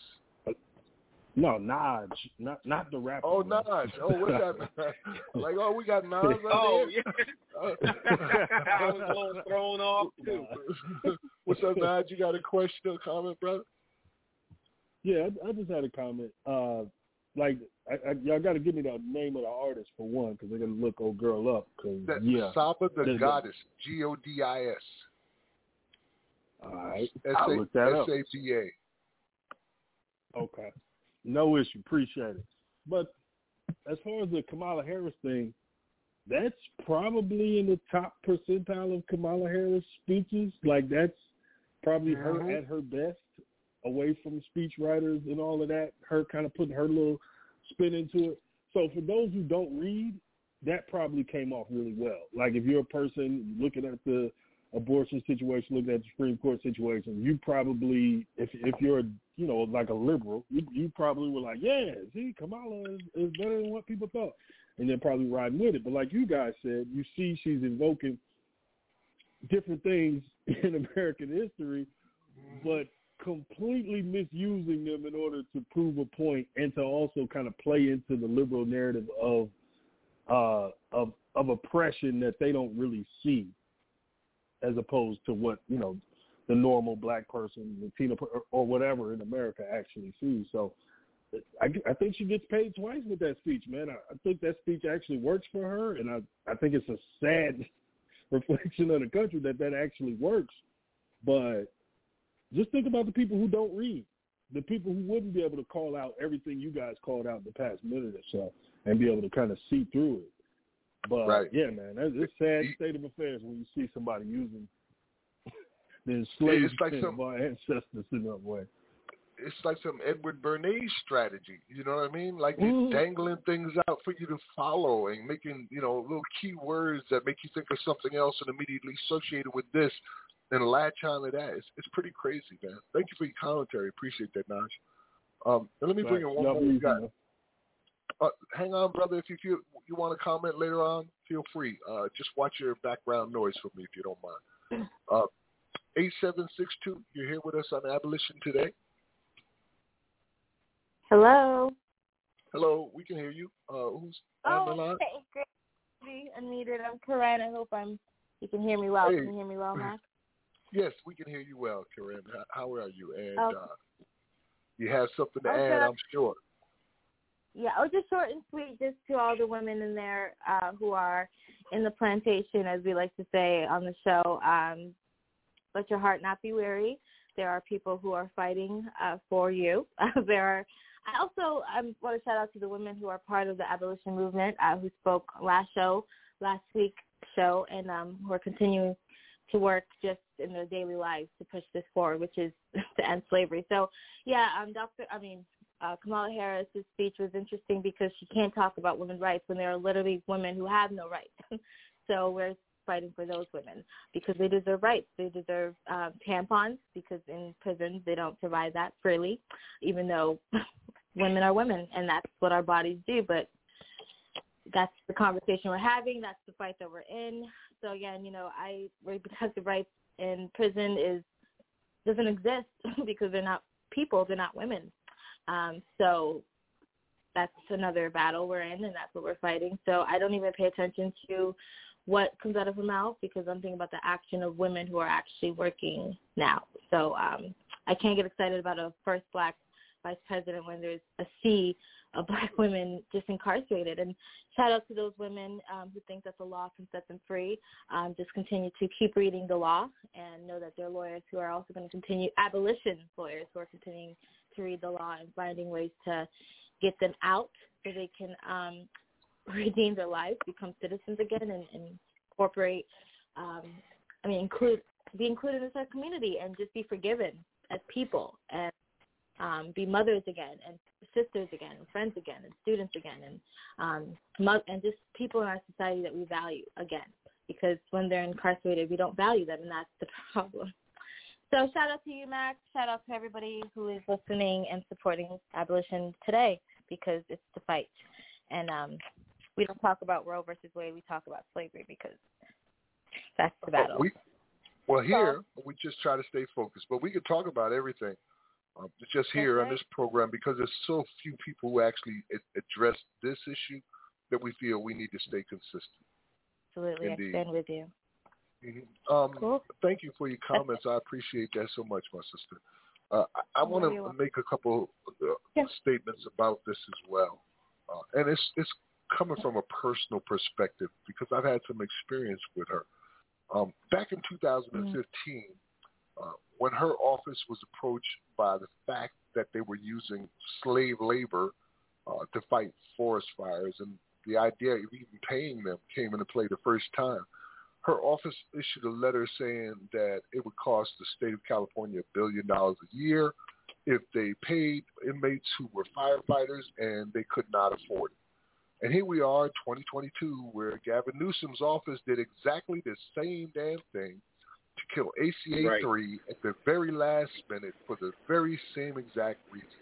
S15: No, Naj, not not the rapper.
S4: Oh. Nas. Oh, what's that? (laughs) like, oh, we got on
S11: Oh, yeah. (laughs) (laughs) I was little thrown off too.
S4: What's up, Nas? You got a question or comment, brother?
S15: Yeah, I, I just had a comment. Uh, like, I, I, y'all got to give me the name of the artist for one, because they're gonna look old girl up. Cause yeah,
S4: Saba the
S15: There's
S4: Goddess. G O D I S.
S15: All right,
S4: S
S15: I'll look that up.
S4: S A B A.
S15: Okay. No issue. Appreciate it. But as far as the Kamala Harris thing, that's probably in the top percentile of Kamala Harris speeches. Like that's probably her uh-huh. at her best, away from speech writers and all of that. Her kind of putting her little spin into it. So for those who don't read, that probably came off really well. Like if you're a person looking at the abortion situation, looking at the Supreme Court situation, you probably, if if you're, you know, like a liberal, you, you probably were like, yeah, see, Kamala is, is better than what people thought, and then probably riding with it. But like you guys said, you see, she's invoking different things (laughs) in American history, but completely misusing them in order to prove a point and to also kind of play into the liberal narrative of uh of of oppression that they don't really see as opposed to what you know the normal black person latino or, or whatever in america actually sees so I, I think she gets paid twice with that speech man I, I think that speech actually works for her and i i think it's a sad (laughs) reflection of the country that that actually works but just think about the people who don't read the people who wouldn't be able to call out everything you guys called out in the past minute or so and be able to kind of see through it. But
S4: Right.
S15: yeah, man, that's it's a sad state of affairs when you see somebody using
S4: it's like some-
S15: of our (laughs) ancestors in that way.
S4: It's like some Edward Bernays strategy. You know what I mean? Like
S15: Mhm.
S4: dangling things out for you to follow and making, you know, little key words that make you think of something else and immediately associate it with this and latch on to that. It's, it's pretty crazy, man. Thank you for your commentary. Appreciate that, Naj. Um, and let me bring in one
S15: Y'all
S4: more.
S15: easy,
S4: got, uh, hang on, brother. If you feel you want to comment later on, feel free. Uh, just watch your background noise for me if you don't mind. Uh, eight seven six two. You're here with us on Abolition today.
S16: Hello.
S4: Hello, we can hear you. Uh, who's on the
S16: Oh,
S4: line?
S16: okay, great. Unmuted. I'm Karen. I hope I'm. You can hear me well.
S4: Hey.
S16: Can you hear me well, Max? (laughs)
S4: Yes, we can hear you well, Karen. How, are you? And
S16: Oh.
S4: uh, you have something to
S16: Oh,
S4: add. I'm sure.
S16: Yeah, oh, just short and sweet, just to all the women in there uh, who are in the plantation, as we like to say on the show. Um, let your heart not be weary. There are people who are fighting uh, for you. (laughs) there are. I also want to shout out to the women who are part of the abolition movement uh, who spoke last show, last week show, and um, who are continuing to work just in their daily lives to push this forward, which is (laughs) to end slavery. So, yeah, um, Dr. I mean, uh, Kamala Harris's speech was interesting because she can't talk about women's rights when there are literally women who have no rights. (laughs) so we're fighting for those women because they deserve rights. They deserve um, tampons because in prisons they don't provide that freely, even though (laughs) women are women and that's what our bodies do. But that's the conversation we're having. That's the fight that we're in. So again, you know, I reproductive rights in prison is doesn't exist (laughs) because they're not people, they're not women. Um, so that's another battle we're in, and that's what we're fighting. So I don't even pay attention to what comes out of her mouth because I'm thinking about the action of women who are actually working now. So um, I can't get excited about a first black vice president when there's a sea of (laughs) black women just incarcerated. And shout out to those women um, who think that the law can set them free. Um, just continue to keep reading the law and know that there are lawyers who are also going to continue, abolition lawyers who are continuing to read the law and finding ways to get them out so they can um, (laughs) redeem their lives, become citizens again, and, and incorporate. Um, I mean, include be included in our community and just be forgiven as people and um, be mothers again and sisters again and friends again and students again and um, mo- and just people in our society that we value again because when they're incarcerated we don't value them and that's the (laughs) problem. So shout out to you, Max. Shout out to everybody who is listening and supporting abolition today because it's the fight. And um, we don't talk about Roe versus Wade. We talk about slavery because that's the battle.
S4: We, well, here we just try to stay focused, but we could talk about everything. Um, just here on this program because there's so few people who actually a- address this issue that we feel we need to stay consistent.
S16: Absolutely,
S4: Indeed.
S16: I stand with you.
S4: Mhm. Um, Thank you for your comments. I appreciate that so much, my sister. Uh, I, I want to make a couple uh, statements about this as well, uh, and it's it's coming from a personal perspective because I've had some experience with her. Um, back in 2015, uh, when her office was approached by the fact that they were using slave labor uh, to fight forest fires, and the idea of even paying them came into play the first time. Her office issued a letter saying that it would cost the state of California a billion dollars a year if they paid inmates who were firefighters and they could not afford it. And here we are, 2022, where Gavin Newsom's office did exactly the same damn thing to kill ACA 3 at the very last minute for the very same exact reasons.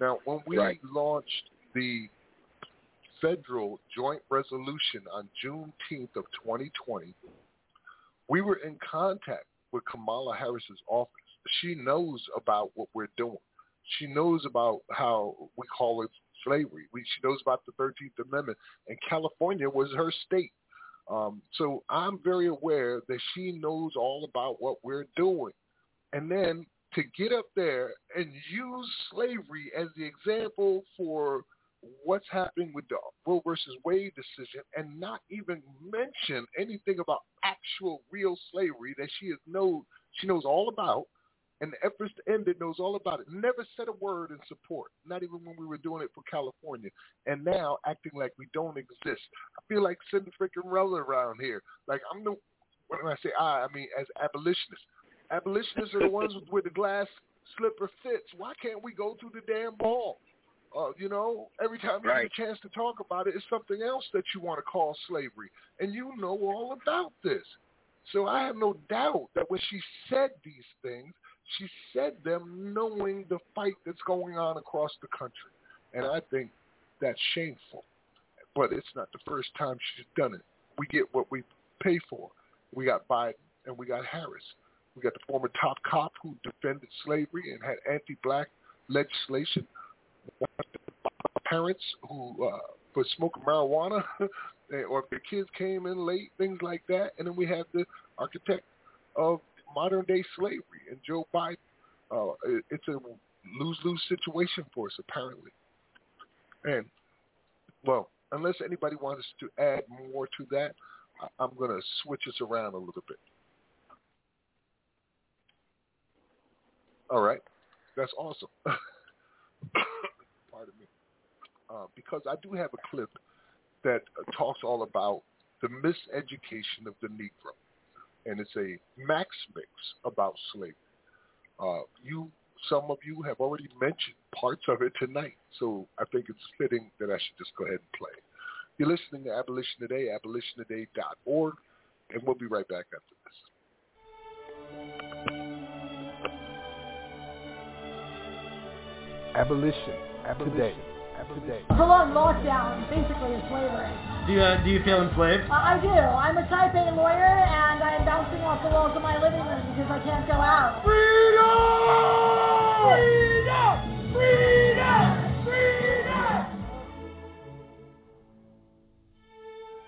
S4: Now, when we
S11: Right.
S4: launched the federal joint resolution on Juneteenth of 2020, we were in contact with Kamala Harris's office. She knows about what we're doing. She knows about how we call it slavery. We, she knows about the 13th Amendment, and California was her state. Um, so I'm very aware that she knows all about what we're doing. And then to get up there and use slavery as the example for what's happening with the Roe versus Wade decision and not even mention anything about actual real slavery that she has know she knows all about and the efforts to end it knows all about it. Never said a word in support, not even when we were doing it for California. And now acting like we don't exist. I feel like sitting freaking relevant around here. Like I'm the when I say I, I mean as abolitionists. Abolitionists are the ones with, (laughs) with the glass slipper fits. Why can't we go through the damn ball? Uh, you know, every time you
S11: Right.
S4: get a chance to talk about it, it's something else that you want to call slavery, and you know all about this. So I have no doubt that when she said these things, she said them knowing the fight that's going on across the country, and I think that's shameful. But it's not the first time she's done it. We get what we pay for. We got Biden and we got Harris. We got the former top cop who defended slavery and had anti-black legislation. Parents who uh, for smoking marijuana, (laughs) or if their kids came in late, things like that. And then we have the architect of modern day slavery and Joe Biden. Uh, it- it's a lose-lose situation for us apparently. And well, unless anybody wants to add more to that, I- I'm going to switch us around a little bit. All right, that's awesome. (coughs) Pardon me, uh, because I do have a clip that uh, talks all about the miseducation of the Negro, and it's a max mix about slavery. Uh, you, some of you have already mentioned parts of it tonight, so I think it's fitting that I should just go ahead and play. You're listening to Abolition Today, abolitiontoday.org, and we'll be right back after this.
S1: Abolition. Today. Today.
S17: prolonged lockdown, basically is slavery.
S18: Do you, uh, do you feel enslaved?
S17: Uh, I do. I'm a type A lawyer, and I'm bouncing off the walls of my living room because I can't go out. Freedom! Freedom! Freedom! Freedom!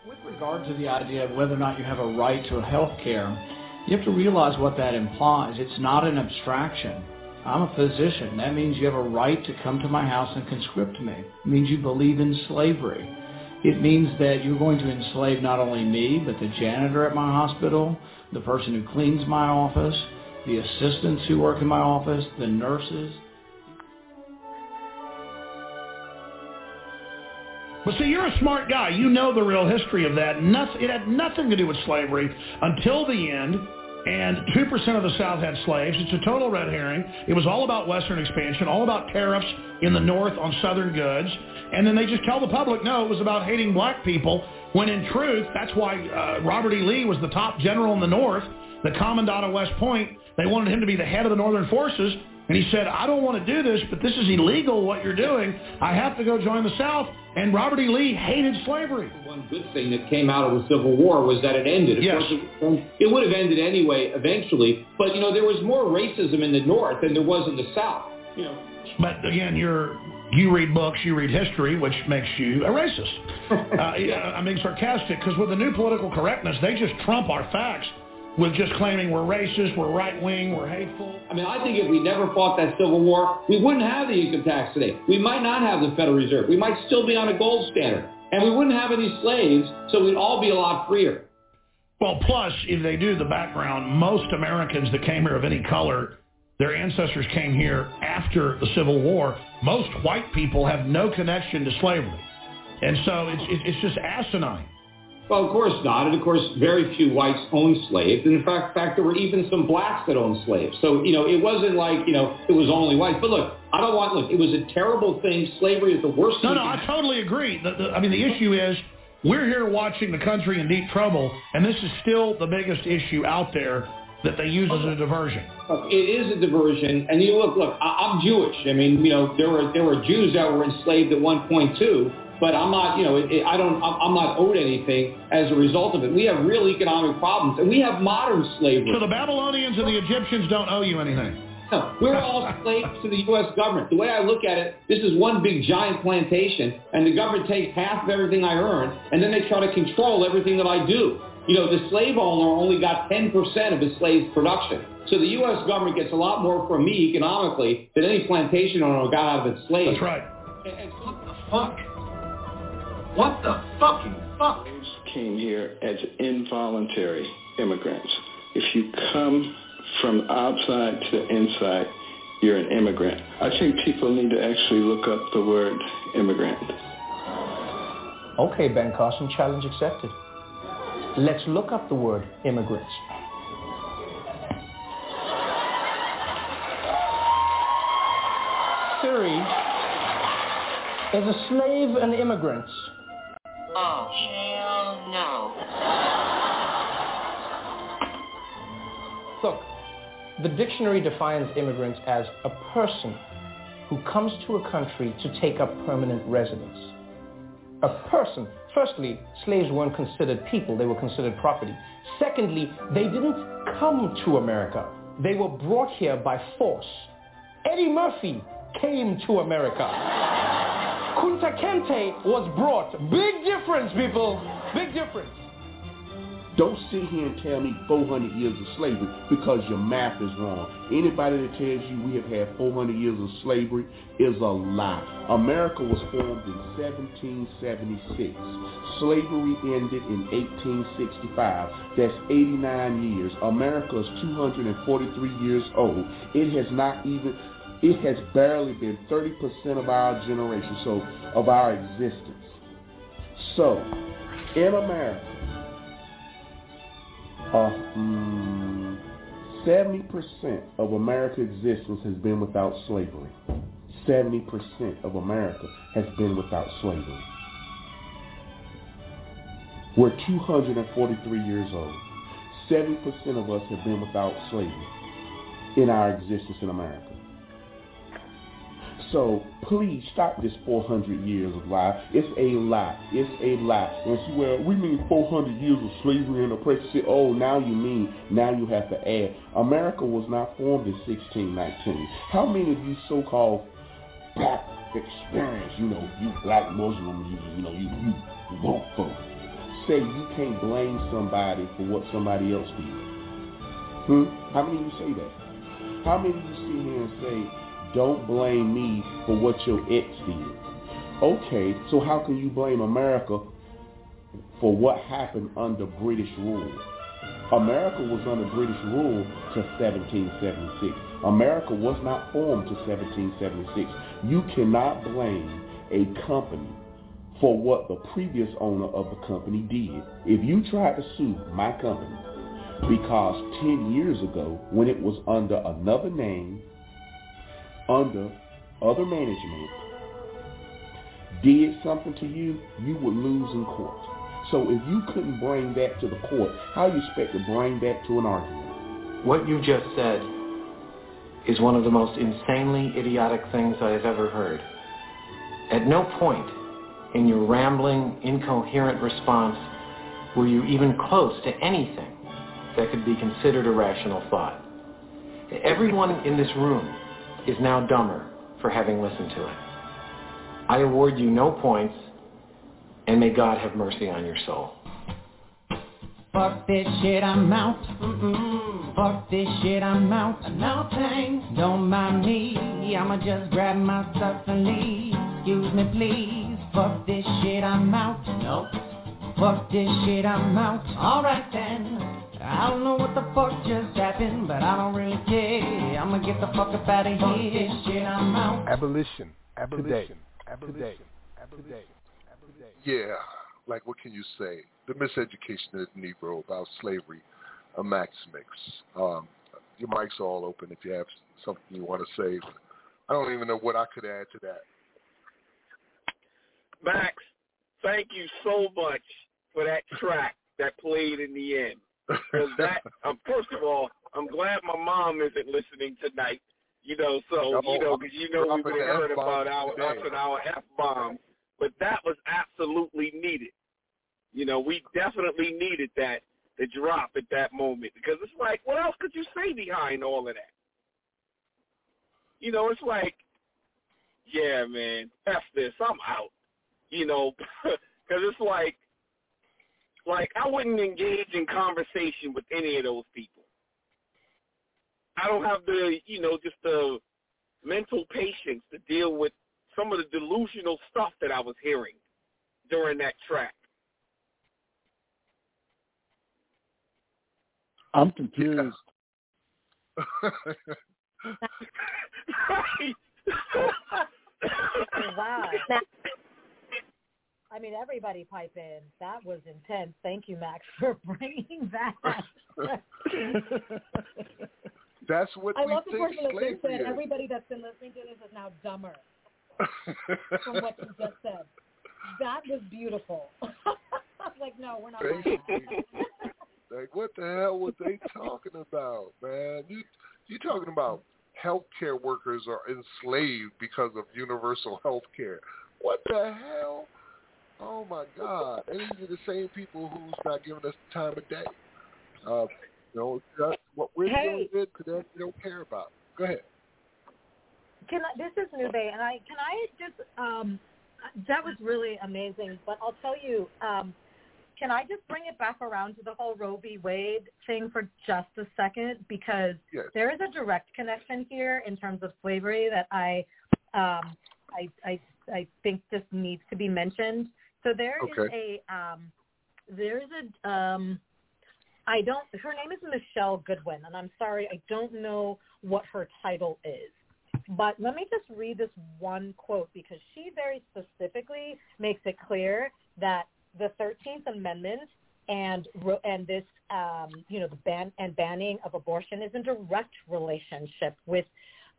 S18: With regard to the idea of whether or not you have a right to health care, you have to realize what that implies. It's not an abstraction. I'm a physician. That means you have a right to come to my house and conscript me. It means you believe in slavery. It means that you're going to enslave not only me, but the janitor at my hospital, the person who cleans my office, the assistants who work in my office, the nurses.
S19: But see, you're a smart guy. You know the real history of that. Nothing, it had nothing to do with slavery until the end. And 2% of the South had slaves. It's a total red herring. It was all about Western expansion, all about tariffs in the North on Southern goods. And then they just tell the public, no, it was about hating black people, when in truth, that's why uh, Robert E. Lee was the top general in the North, the commandant of West Point. They wanted him to be the head of the Northern forces. And he said, I don't want to do this, but this is illegal what you're doing. I have to go join the South. And Robert E. Lee hated slavery.
S20: One good thing that came out of the Civil War was that it ended. Of
S19: Yes.
S20: course, it, it would have ended anyway eventually. But, you know, there was more racism in the North than there was in the South. You know,
S19: But again, you're you read books, you read history, which makes you a racist. (laughs) uh, I'm being sarcastic because with the new political correctness, they just trump our facts with just claiming we're racist, we're right wing, we're hateful.
S20: I mean, I think if we never fought that Civil War, we wouldn't have the income tax today. We might not have the Federal Reserve. We might still be on a gold standard. And we wouldn't have any slaves, so we'd all be a lot freer.
S19: Well, plus, if they do the background, most Americans that came here of any color, their ancestors came here after the Civil War. Most white people have no connection to slavery. And so it's, it's just asinine.
S20: Well, of course not. And of course, very few whites owned slaves. And in fact, in fact, there were even some blacks that owned slaves. So, you know, it wasn't like, you know, it was only whites. But look, I don't want, look, it was a terrible thing. Slavery is the worst
S19: No,
S20: thing.
S19: no, I totally agree. The, the, I mean, the issue is we're here watching the country in deep trouble, and this is still the biggest issue out there that they use as a diversion.
S20: It is a diversion, and you look, look, I, I'm Jewish. I mean, you know, there were there were Jews that were enslaved at one point too. But I'm not, you know, it, it, I don't, I'm I'm not owed anything as a result of it. We have real economic problems, and we have modern slavery.
S19: So the Babylonians and the Egyptians don't owe you anything.
S20: No, we're all slaves to the U.S. government. The way I look at it, this is one big giant plantation, and the government takes half of everything I earn, and then they try to control everything that I do. You know, the slave owner only got 10% of his slave's production. So the U.S. government gets a lot more from me economically than any plantation owner got out of its slaves.
S19: That's right.
S20: And, and
S18: What the fuck? What the fucking fuck?
S21: came here as involuntary immigrants. If you come from outside to inside, you're an immigrant. I think people need to actually look up the word immigrant.
S22: Okay, Ben Carson, challenge accepted. Let's look up the word immigrants. Siri, is a slave an immigrant?
S23: Oh, hell no.
S22: Look, the dictionary defines immigrants as a person who comes to a country to take up permanent residence. A person. Firstly, slaves weren't considered people, they were considered property. Secondly, they didn't come to America. They were brought here by force. Eddie Murphy came to America. Kunta Kinte was brought. Big difference, people. Big difference.
S24: Don't sit here and tell me 400 years of slavery because your math is wrong. Anybody that tells you we have had 400 years of slavery is a lie. America was formed in 1776. Slavery ended in 1865. That's 89 years. America is 243 years old. It has not even, it has barely been 30% of our generation, so of our existence. So, in America, uh, mm, 70% of America's existence has been without slavery. 70% of America has been without slavery. We're 243 years old. 70% of us have been without slavery in our existence in America. So please stop this 400 years of lie. It's a lie. It's a lie. And she, well, we mean 400 years of slavery and oppression. Oh, now you mean, now you have to add. America was not formed in 1619. How many of you so-called black experience, you know, you black Muslims, you, you know, you, you woke folk, say you can't blame somebody for what somebody else did? Hmm? How many of you say that? How many of you sit here and say, don't blame me for what your ex did? Okay, so how can you blame America for what happened under British rule? America was under British rule to 1776. America was not formed to 1776. You cannot blame a company for what the previous owner of the company did. If you tried to sue my company because 10 years ago when it was under another name, under other management, did something to you, you would lose in court. So if you couldn't bring that to the court, how you expect to bring that to an argument?
S25: What you just said is one of the most insanely idiotic things I have ever heard. At no point in your rambling, incoherent response were you even close to anything that could be considered a rational thought. Everyone in this room is now dumber for having listened to it. I award you no points, and may God have mercy on your soul.
S13: Fuck this shit, I'm out. Mm-mm. Fuck this shit, I'm out. No thanks, don't mind me. I'ma just grab my stuff and leave. Excuse me, please. Fuck this shit, I'm out. Nope. Fuck this shit, I'm out. Alright then. I don't know what the fuck just happened, but I don't really care. I'ma get the fuck up out of here. Fuck this shit, I'm out.
S1: Abolition. Abolition. Abolition. Abolition.
S4: Yeah, like what can you say? The miseducation of the Negro about slavery, a Max Mix. Um, your mic's all open if you have something you want to say. I don't even know what I could add to that.
S11: Max, thank you so much for that track that played in the end. Because (laughs) that, um, first of all, I'm glad my mom isn't listening tonight. You know, so you know, because you know we would have heard about our us and our f bombs, but that was absolutely needed. You know, we definitely needed that the drop at that moment because it's like, what else could you say behind all of that? You know, it's like, yeah, man, f this, I'm out. You know, (laughs) because it's like, like I wouldn't engage in conversation with any of those people. I don't have the, you know, just the mental patience to deal with some of the delusional stuff that I was hearing during that track.
S12: I'm confused. (laughs)
S6: wow. (laughs) I mean, everybody pipe in. That was intense. Thank you, Max, (laughs) for bringing that. (laughs)
S4: That's what
S6: I
S4: we
S6: love the
S4: think
S6: person that
S4: said.
S6: everybody that's been listening to this is now dumber (laughs) from what you just said. That was beautiful. like, no, we're not like
S4: like, what the hell was they talking about, man? You you talking about healthcare workers are enslaved because of universal health care. What the hell? Oh my God! And these are the same people who's not giving us the time of day. Uh, you know, that's what we're
S6: Hey.
S4: doing good today. We don't care about. Go ahead.
S6: Can I, this is Nube, and I can I just um, that was really amazing. But I'll tell you, um, can I just bring it back around to the whole Roe v. Wade thing for just a second because
S4: Yes.
S6: there is a direct connection here in terms of slavery that I um, I, I I think just needs to be mentioned. So there is
S4: Okay.
S6: a um, there is a um, I don't. Her name is Michele Goodwin, and I'm sorry, I don't know what her title is. But let me just read this one quote because she very specifically makes it clear that the 13th Amendment and and this um, you know the ban and banning of abortion is in direct relationship with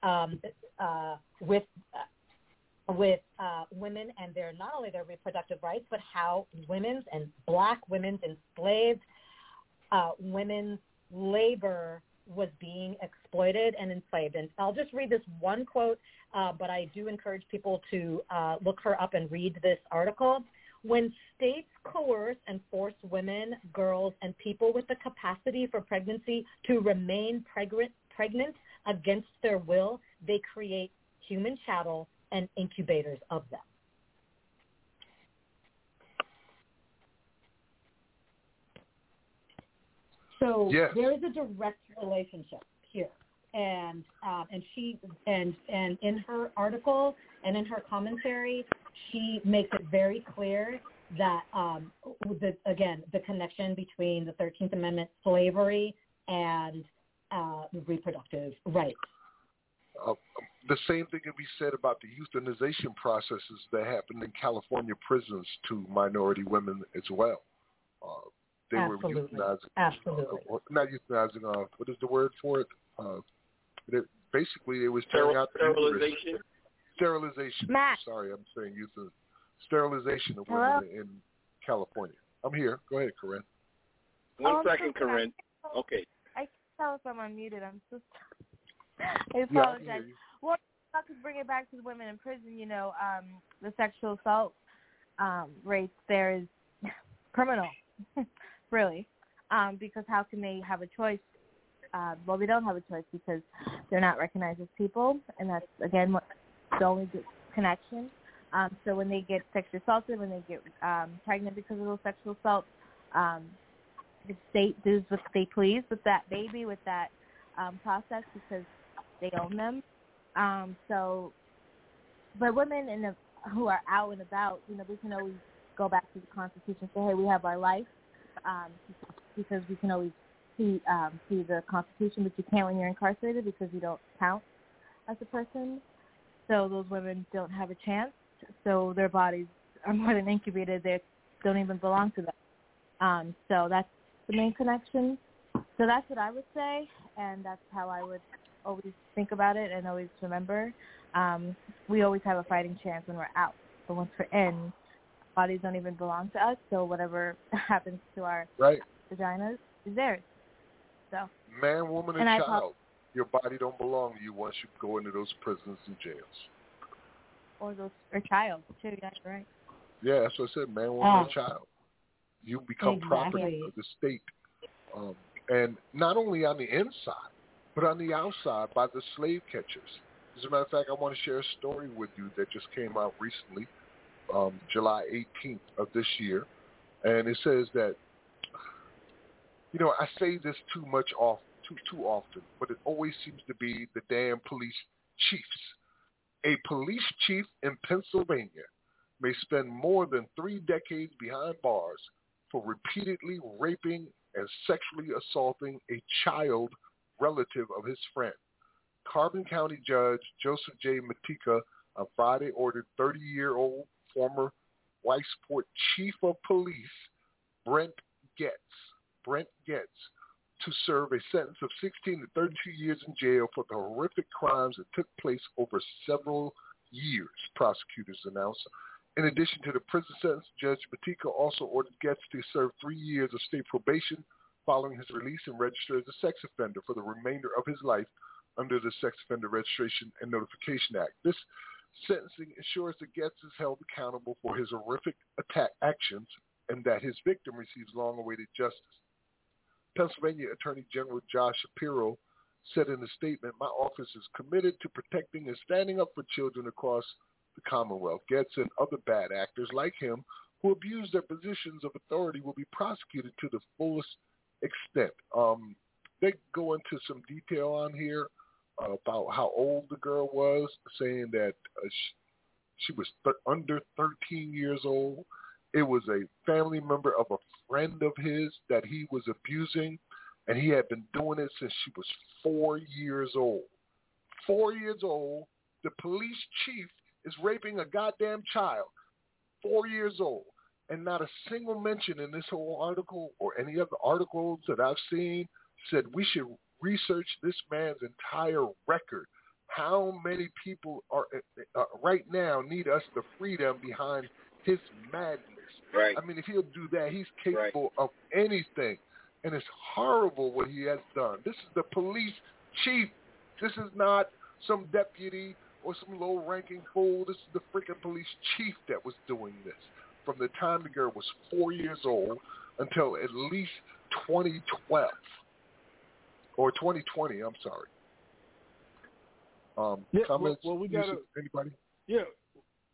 S6: um, uh, with uh, with uh, women and their not only their reproductive rights but how women's and black women's enslaved uh, women's labor was being exploited and enslaved. And I'll just read this one quote, uh, but I do encourage people to uh, look her up and read this article. When states coerce and force women, girls, and people with the capacity for pregnancy to remain pregnant, pregnant against their will, they create human chattel and incubators of them. So
S4: Yes.
S6: there is a direct relationship here. and um, and she and and in her article and in her commentary, she makes it very clear that um, the again the connection between the Thirteenth Amendment slavery and uh, reproductive rights.
S4: Uh, the same thing can be said about the euthanization processes that happened in California prisons to minority women as well. Uh, they
S6: Absolutely.
S4: were euthanizing.
S6: Absolutely.
S4: Uh, not euthanizing. Uh, what is the word for it? Uh, they, basically, it was tearing out the uterus.
S11: Sterilization.
S4: Sterilization.
S16: Matt.
S4: Sorry, I'm saying euthanasia. Sterilization of
S16: Hello?
S4: women in California. I'm here. Go ahead, Corinne.
S11: One
S16: Oh, I'm
S11: second,
S16: so sorry.
S11: Corinne. Okay.
S16: I can tell if I'm unmuted. I'm so sorry. (laughs) I
S4: Yeah, I
S16: well, not to bring it back to the women in prison, you know, um, the sexual assault um, rates there is (laughs) criminal, (laughs) really, um, because how can they have a choice? Uh, well, they don't have a choice because they're not recognized as people, and that's again what the only connection. Um, so when they get sexually assaulted, when they get um, pregnant because of those sexual assaults, um, the state does what they please with that baby, with that um, process because they own them. Um, so, but women in the, who are out and about, you know, we can always go back to the Constitution and say, hey, we have our life, um, because we can always see um, see the Constitution, but you can't when you're incarcerated because you don't count as a person. So those women don't have a chance. So their bodies are more than incubated. They don't even belong to them. Um, so that's the main connection. So that's what I would say, and that's how I would always think about it and always remember. Um, we always have a fighting chance when we're out, but once we're in, bodies don't even belong to us. So whatever (laughs) happens to our
S4: Right.
S16: vaginas is theirs. So
S4: Man, woman, and,
S16: And
S4: child.
S16: apo-
S4: Your body don't belong to you once you go into those prisons and jails.
S16: or those or child too. That's right.
S4: Yeah, that's what I said. Man, woman, and
S16: Oh.
S4: child. You become property of the state, um, and not only on the inside, but on the outside by the slave catchers. As a matter of fact, I want to share a story with you that just came out recently, um, July 18th of this year, and it says that, you know, I say this too much off too too often, but it always seems to be the damn police chiefs. A police chief in Pennsylvania may spend more than three decades behind bars for repeatedly raping and sexually assaulting a child relative of his friend. Carbon County Judge Joseph J. Matika on Friday ordered 30-year-old former Weissport Chief of Police Brent Getz, Brent Getz, to serve a sentence of 16 to 32 years in jail for the horrific crimes that took place over several years, prosecutors announced. In addition to the prison sentence, Judge Matika also ordered Getz to serve three years of state probation following his release and register as a sex offender for the remainder of his life under the Sex Offender Registration and Notification Act. This sentencing ensures that Getz is held accountable for his horrific attack actions and that his victim receives long-awaited justice. Pennsylvania Attorney General Josh Shapiro said in a statement, my office is committed to protecting and standing up for children across the Commonwealth. Getz and other bad actors like him who abuse their positions of authority will be prosecuted to the fullest extent. Um, they go into some detail on here about how old the girl was, saying that uh, she, she was th- under 13 years old. It was a family member of a friend of his that he was abusing, and he had been doing it since she was four years old. Four years old, the police chief is raping a goddamn child, four years old, and not a single mention in this whole article or any other articles that I've seen said we should research this man's entire record. How many people are uh, right now need us to free them behind his madness?
S11: Right.
S4: I mean, if he'll do that, he's capable of anything, and it's horrible what he has done. This is the police chief. This is not some deputy or some low-ranking fool. This is the freaking police chief that was doing this from the time the girl was four years old until at least 2012 or 2020. I'm sorry. Um,
S15: Yeah,
S4: comments?
S15: well, well, we gotta-
S4: anybody?
S15: Yeah.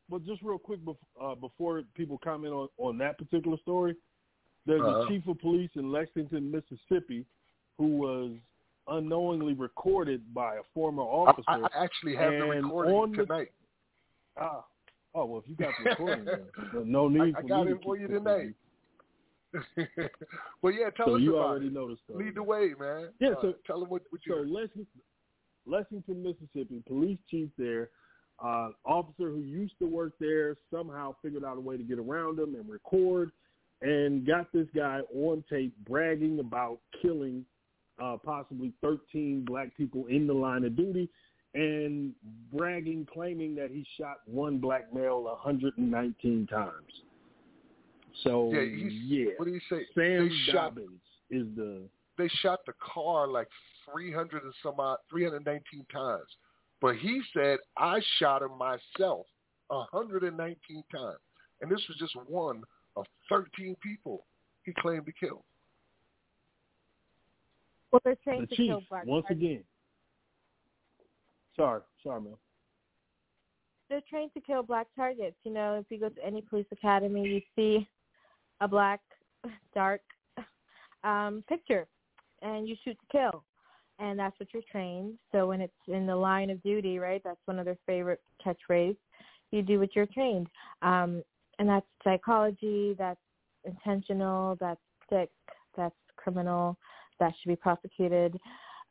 S15: Well, just real quick bef- uh, before people comment on, on that particular story, there's
S4: Uh-huh.
S15: a chief of police in Lexington, Mississippi, who was unknowingly recorded by a former officer.
S4: I, I actually have the recording
S15: on the-
S4: tonight.
S15: Ah, oh well, if you got the (laughs) recording, then, then no need
S4: I, I
S15: for
S4: got
S15: me
S4: it
S15: to
S4: for
S15: keep
S4: you
S15: it.
S4: tonight. (laughs) well, yeah, tell
S15: So
S4: us
S15: you
S4: about
S15: already
S4: it.
S15: know the story.
S4: Lead the way, man.
S15: Yeah,
S4: Uh,
S15: so
S4: tell them what, what you.
S15: So Lexington, Lexington, Mississippi, police chief there, uh, officer who used to work there somehow figured out a way to get around him and record, and got this guy on tape bragging about killing uh, possibly 13 black people in the line of duty, and bragging, claiming that he shot one black male 119 times. So
S4: yeah, he's,
S15: yeah,
S4: what do you say?
S15: Sam
S4: they shot,
S15: Dobbins is the
S4: they shot the car like 300 and some odd, 319 times. But he said, I shot him myself 119 times. And this was just one of 13 people he claimed to kill.
S16: Well, they're trained
S15: the
S16: to
S15: chief
S16: kill black
S15: once again. Sorry, sorry, man.
S16: They're trained to kill black targets. You know, if you go to any police academy, you see a black, dark um, picture, and you shoot to kill, and that's what you're trained. So when it's in the line of duty, right? That's one of their favorite catchphrase. You do what you're trained, um, and that's psychology. That's intentional. That's sick. That's criminal. That should be prosecuted.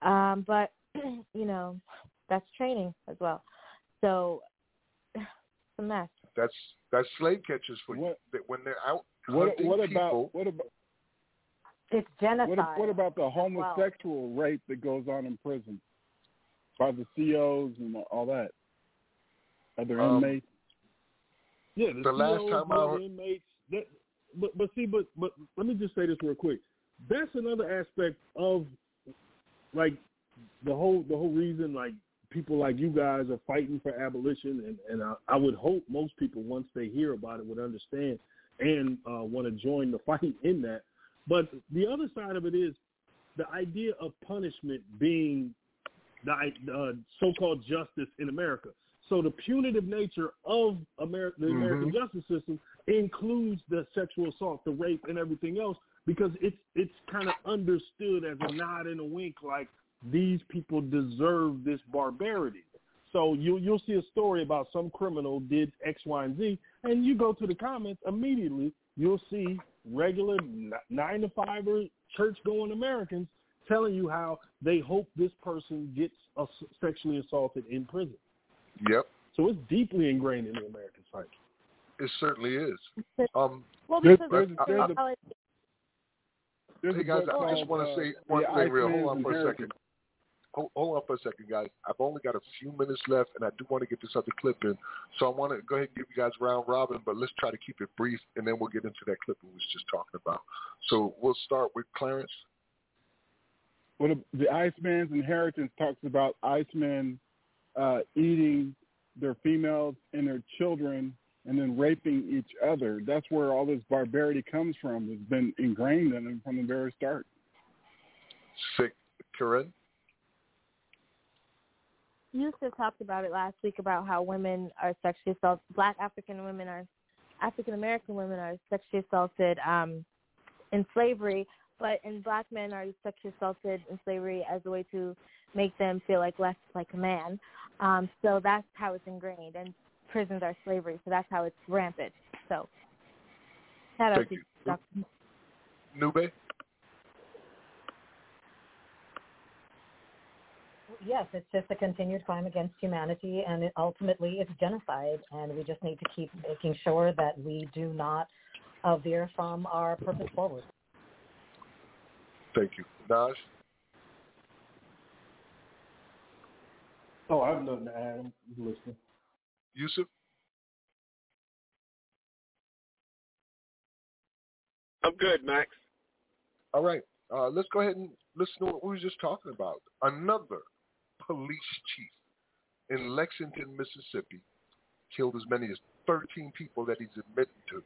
S16: Um, but (clears throat) you know, that's training as well. So (sighs) it's a mess.
S4: That's that's slave catchers for you. That when they're out
S12: What
S4: hunting
S12: what
S4: people,
S12: about what about
S6: It's genocide.
S12: what, what about the
S6: well.
S12: homosexual rape that goes on in prison by the COs and all that? Other
S4: Um,
S12: inmates.
S15: Yeah, the,
S4: The last time I
S15: the
S4: heard-
S15: inmates. That, but but see, but but let me just say this real quick. That's another aspect of like the whole the whole reason like people like you guys are fighting for abolition, and and I, I would hope most people once they hear about it would understand and uh, want to join the (laughs) fight in that. But the other side of it is the idea of punishment being the uh, so-called justice in America. So the punitive nature of Amer- the American justice system includes the sexual assault, the rape, and everything else because it's it's kind of understood as a nod and a wink, like these people deserve this barbarity. So you you'll see a story about some criminal did X, Y, and Z, and you go to the comments immediately. You'll see regular nine to five or church going Americans telling you how they hope this person gets sexually assaulted in prison.
S4: Yep,
S15: So it's deeply ingrained in the American psyche.
S4: it certainly is. (laughs) Um,
S16: Well,
S12: There's-
S16: because
S12: there's-
S16: of
S12: there's a-
S16: psychology.
S12: There's
S4: hey guys,
S12: book
S4: I just want to
S12: uh,
S4: say one
S12: The
S4: thing real. Hold on for a
S12: Inheritance.
S4: second. Hold, hold on for a second, guys. I've only got a few minutes left, and I do want to get this other clip in. So I want to go ahead and give you guys round robin, but let's try to keep it brief, and then we'll get into that clip we was just talking about. So we'll start with Clarence.
S12: Well, the Iceman's Inheritance talks about Icemen uh, eating their females and their children and then raping each other. That's where all this barbarity comes from. It's been ingrained in them from the very start.
S4: Sick, Corinne.
S16: Yusuf talked about it last week about how women are sexually assaulted. Black African women are, African American women are sexually assaulted um, in slavery, but and black men are sexually assaulted in slavery as a way to make them feel like less like a man. Um, so that's how it's ingrained, and prisons are slavery, so that's how it's rampant. So shout out to
S4: you.
S16: Dr.
S4: Nube.
S6: Yes, it's just a continued crime against humanity, and it, ultimately it's genocide. And we just need to keep making sure that we do not uh, veer from our purpose forward.
S4: Thank you. Naj.
S15: Oh, I have nothing to add. I'm listening.
S4: Yusuf.
S11: I'm good, Max.
S4: All right. Uh, let's go ahead and listen to what we were just talking about. Another police chief in Lexington, Mississippi, killed as many as 13 people that he's admitted to.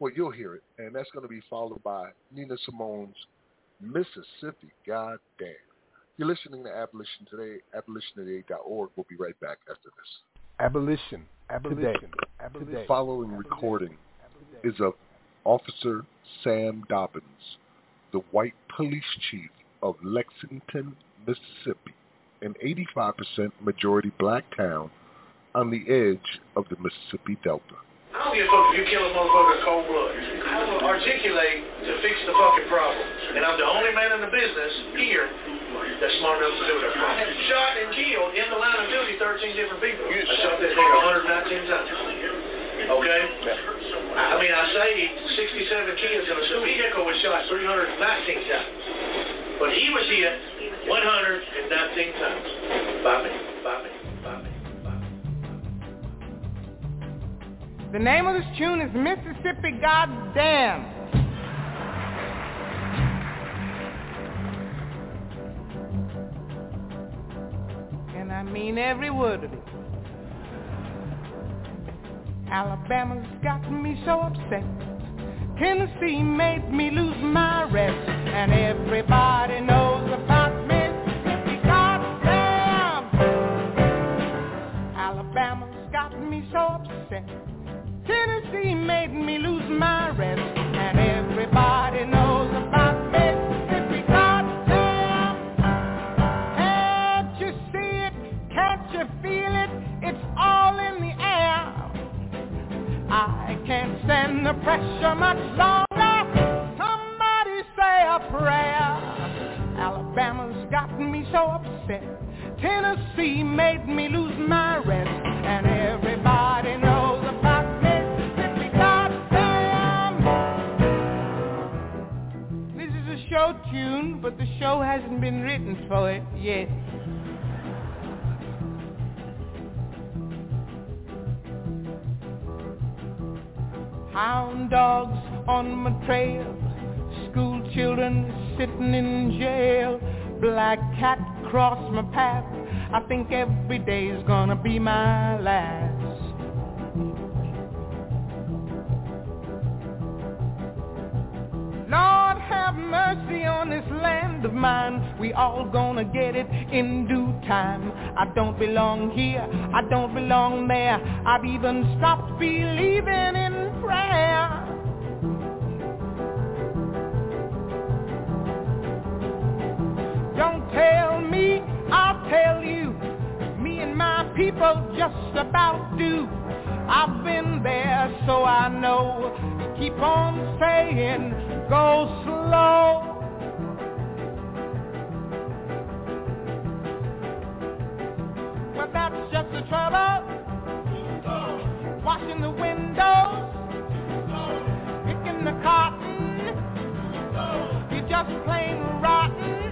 S4: Well, you'll hear it, and that's going to be followed by Nina Simone's Mississippi. God damn. You're listening to Abolition Today, abolitiontoday.org. We'll be right back after this.
S1: Abolition. Abolition. Abolition.
S4: The following recording is of Officer Sam Dobbins, the white police chief of Lexington, Mississippi, an 85% majority black town on the edge of the Mississippi Delta.
S26: I don't give a fuck if you kill a motherfucker in cold blood. I will articulate to fix the fucking problem. And I'm the only man in the business here that's smart enough to do it. I have shot and killed in the line of duty 13 different people. I shot this nigga 119 times. Okay? I mean, I saved 67 kids in a vehicle was shot 319 times. But he was hit 119 times by me.
S27: The name of this tune is Mississippi Goddamn. And I mean every word of it. Alabama's got me so upset. Tennessee made me lose my rest. And everybody knows so. Tennessee made me lose my rest, and everybody knows about Mississippi. Goddamn! Can't you see it? Can't you feel it? It's all in the air. I can't stand the pressure much longer. Somebody say a prayer. Alabama's gotten me so upset. Tennessee made me lose my rest, and everybody knows about Mississippi. Goddamn! This is a show tune, but the show hasn't been written for it yet. Hound dogs on my trail, school children sitting in jail, black cat cross my path. I think every day's gonna be my last. Lord have mercy on this land of mine. We all gonna get it in due time. I don't belong here, I don't belong there. I've even stopped believing in prayer. Don't tell me, I'll tell you. Me and my people just about do. I've been there, so I know. Keep on saying, go slow. But that's just the trouble. Washing the windows, picking the cotton. You're just plain rotten.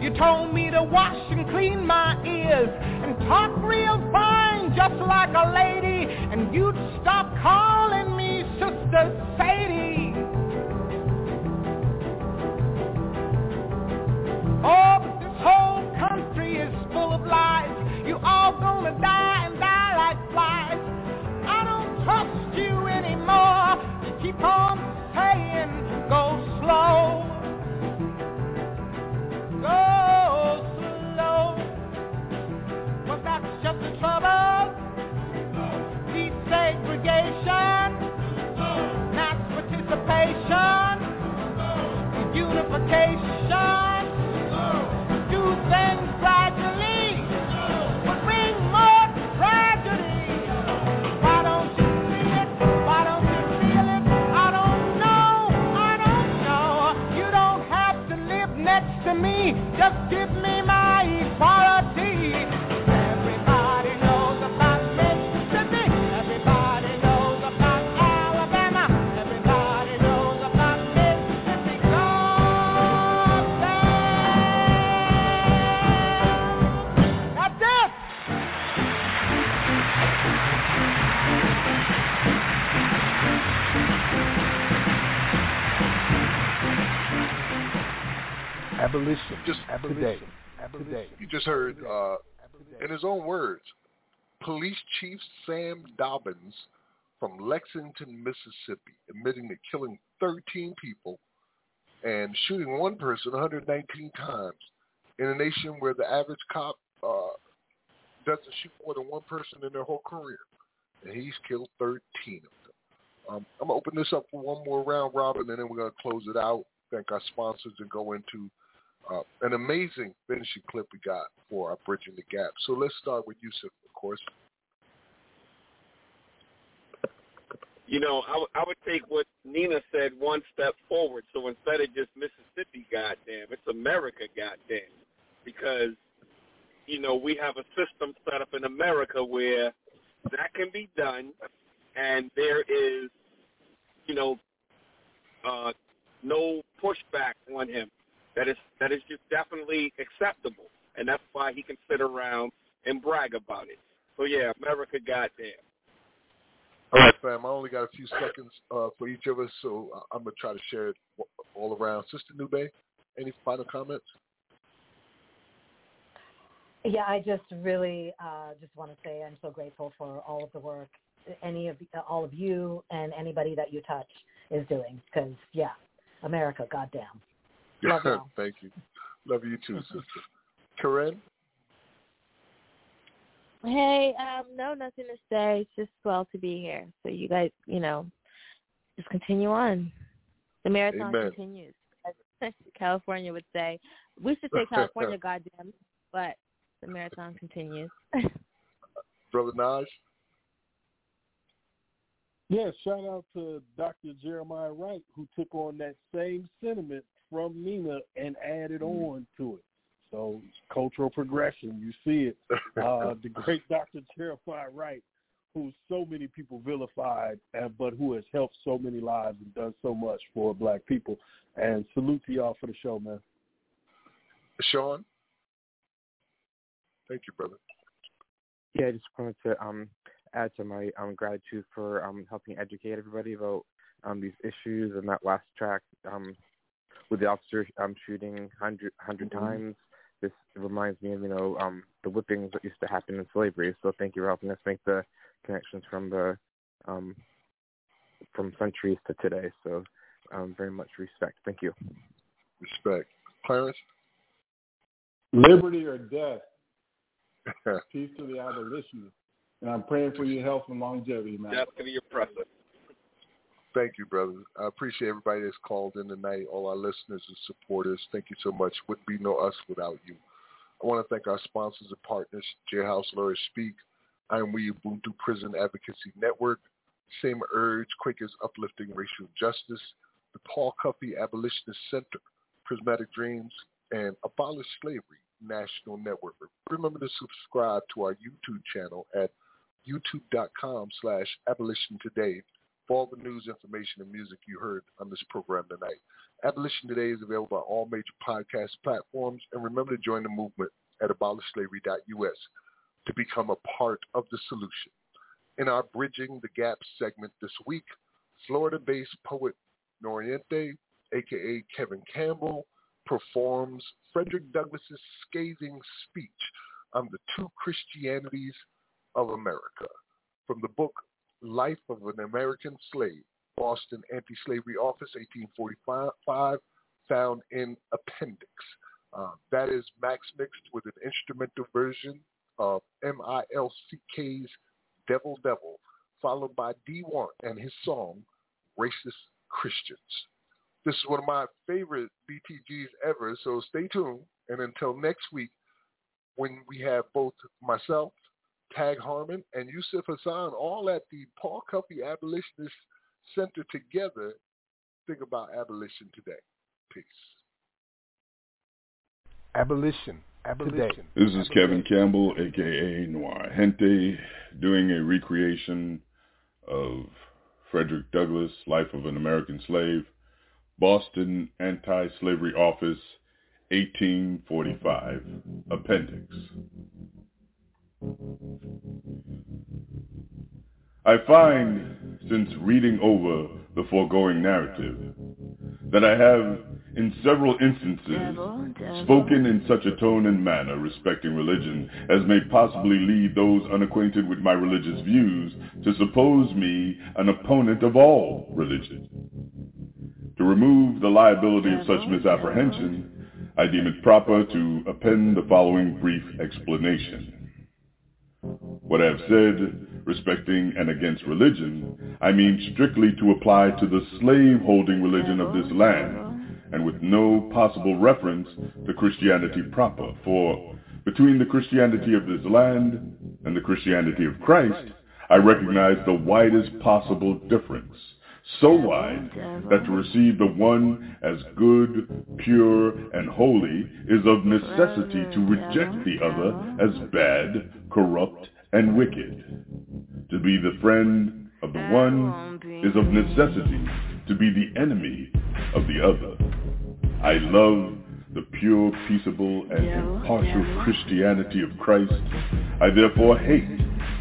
S27: You told me to wash and clean my ears and talk real fine, just like a lady. And you'd stop calling me Sister unification. Just
S4: heard, uh, in his own words, Police Chief Sam Dobbins from Lexington, Mississippi, admitting to killing 13 people and shooting one person 119 times in a nation where the average cop uh, doesn't shoot more than one person in their whole career. And he's killed 13 of them. Um, I'm going to open this up for one more round robin, and then we're going to close it out, thank our sponsors, and go into uh, an amazing finishing clip we got for our Bridging the Gap. So let's start with Yusuf, of course.
S11: You know, I, w- I would take what Nina said one step forward. So instead of just Mississippi, goddamn, it's America, goddamn, because you know we have a system set up in America where that can be done, and there is, you know, uh, no pushback on him. That is that is just definitely acceptable, and that's why he can sit around and brag about it. So yeah, America, goddamn.
S4: All right, fam. I only got a few seconds uh, for each of us, so I'm gonna try to share it all around. Sister Nube, any final comments?
S6: Yeah, I just really uh, just want to say I'm so grateful for all of the work any of all of you and anybody that you touch is doing. Because yeah, America, goddamn. Love you. (laughs)
S4: Thank you. Love you too, sister. Karen.
S16: Hey, um, no, nothing to say. It's just swell to be here. So you guys, you know, just continue on. The marathon
S4: Amen.
S16: continues. As (laughs) California would say. We should say California, (laughs) goddamn, but the marathon continues.
S4: Brother Naj.
S15: Yeah, shout out to Dr. Jeremiah Wright who took on that same sentiment from Nina and added on to it. So cultural progression, you see it. (laughs) Uh, the great Dr. Jeremiah Wright, who so many people vilified, and, but who has helped so many lives and done so much for black people. And salute to y'all for the show, man.
S4: Sean. Thank you, brother.
S5: Yeah, I just wanted to um, add to my um, gratitude for um, helping educate everybody about um, these issues and that last track um, with the officer um, shooting 100, 100
S4: Mhm.
S5: times. This reminds me of, you know, um, the whippings that used to happen in slavery. So thank you for helping us make the connections from the um, from centuries to today. So um, very much respect. Thank you.
S4: Respect. Clarence.
S12: Liberty or death. (laughs) Peace to the abolitionists. And I'm praying for your health and longevity, man.
S11: Death to the oppressor.
S4: Thank you, brother. I appreciate everybody that's called in tonight, all our listeners and supporters. Thank you so much. Would be no us without you. I want to thank our sponsors and partners, Jailhouse Lawyers Speak, I'm We Ubuntu Prison Advocacy Network, Same Urge, Quakers Uplifting Racial Justice, the Paul Cuffey Abolitionist Center, Prismatic Dreams, and Abolish Slavery National Network. Remember to subscribe to our YouTube channel at youtube.com slash abolition today for all the news, information, and music you heard on this program tonight. Abolition Today is available on all major podcast platforms, and remember to join the movement at abolishslavery.us to become a part of the solution. In our Bridging the Gap segment this week, Florida-based poet Noriente, aka Kevin Campbell, performs Frederick Douglass's scathing speech on the two Christianities of America from the book Life of an American Slave, Boston Anti-Slavery Office, 1845, found in Appendix. Uh, that is max mixed with an instrumental version of M.I.L.C.K.'s Devil Devil, followed by D1 and his song, Racist Christians. This is one of my favorite BTGs ever, so stay tuned. And until next week, when we have both myself, Tag Harmon, and Yusuf Hassan all at the Paul Cuffey Abolitionist Center together, think about abolition today. Peace.
S1: Abolition. Abolition.
S28: This is Kevin Campbell, aka Noir Gente, doing a recreation of Frederick Douglass, Life of an American Slave, Boston Anti-Slavery Office, 1845, Appendix. I find, since reading over the foregoing narrative, that I have in several instances, spoken in such a tone and manner respecting religion as may possibly lead those unacquainted with my religious views to suppose me an opponent of all religion. To remove the liability of such misapprehension, I deem it proper to append the following brief explanation. What I have said respecting and against religion, I mean strictly to apply to the slave-holding religion of this land, and with no possible reference to Christianity proper, for between the Christianity of this land and the Christianity of Christ, I recognize the widest possible difference, so wide that to receive the one as good, pure, and holy is of necessity to reject the other as bad, corrupt, and wicked. To be the friend of the one is of necessity to be the enemy of the other. I love the pure, peaceable, and impartial Christianity of Christ. I therefore hate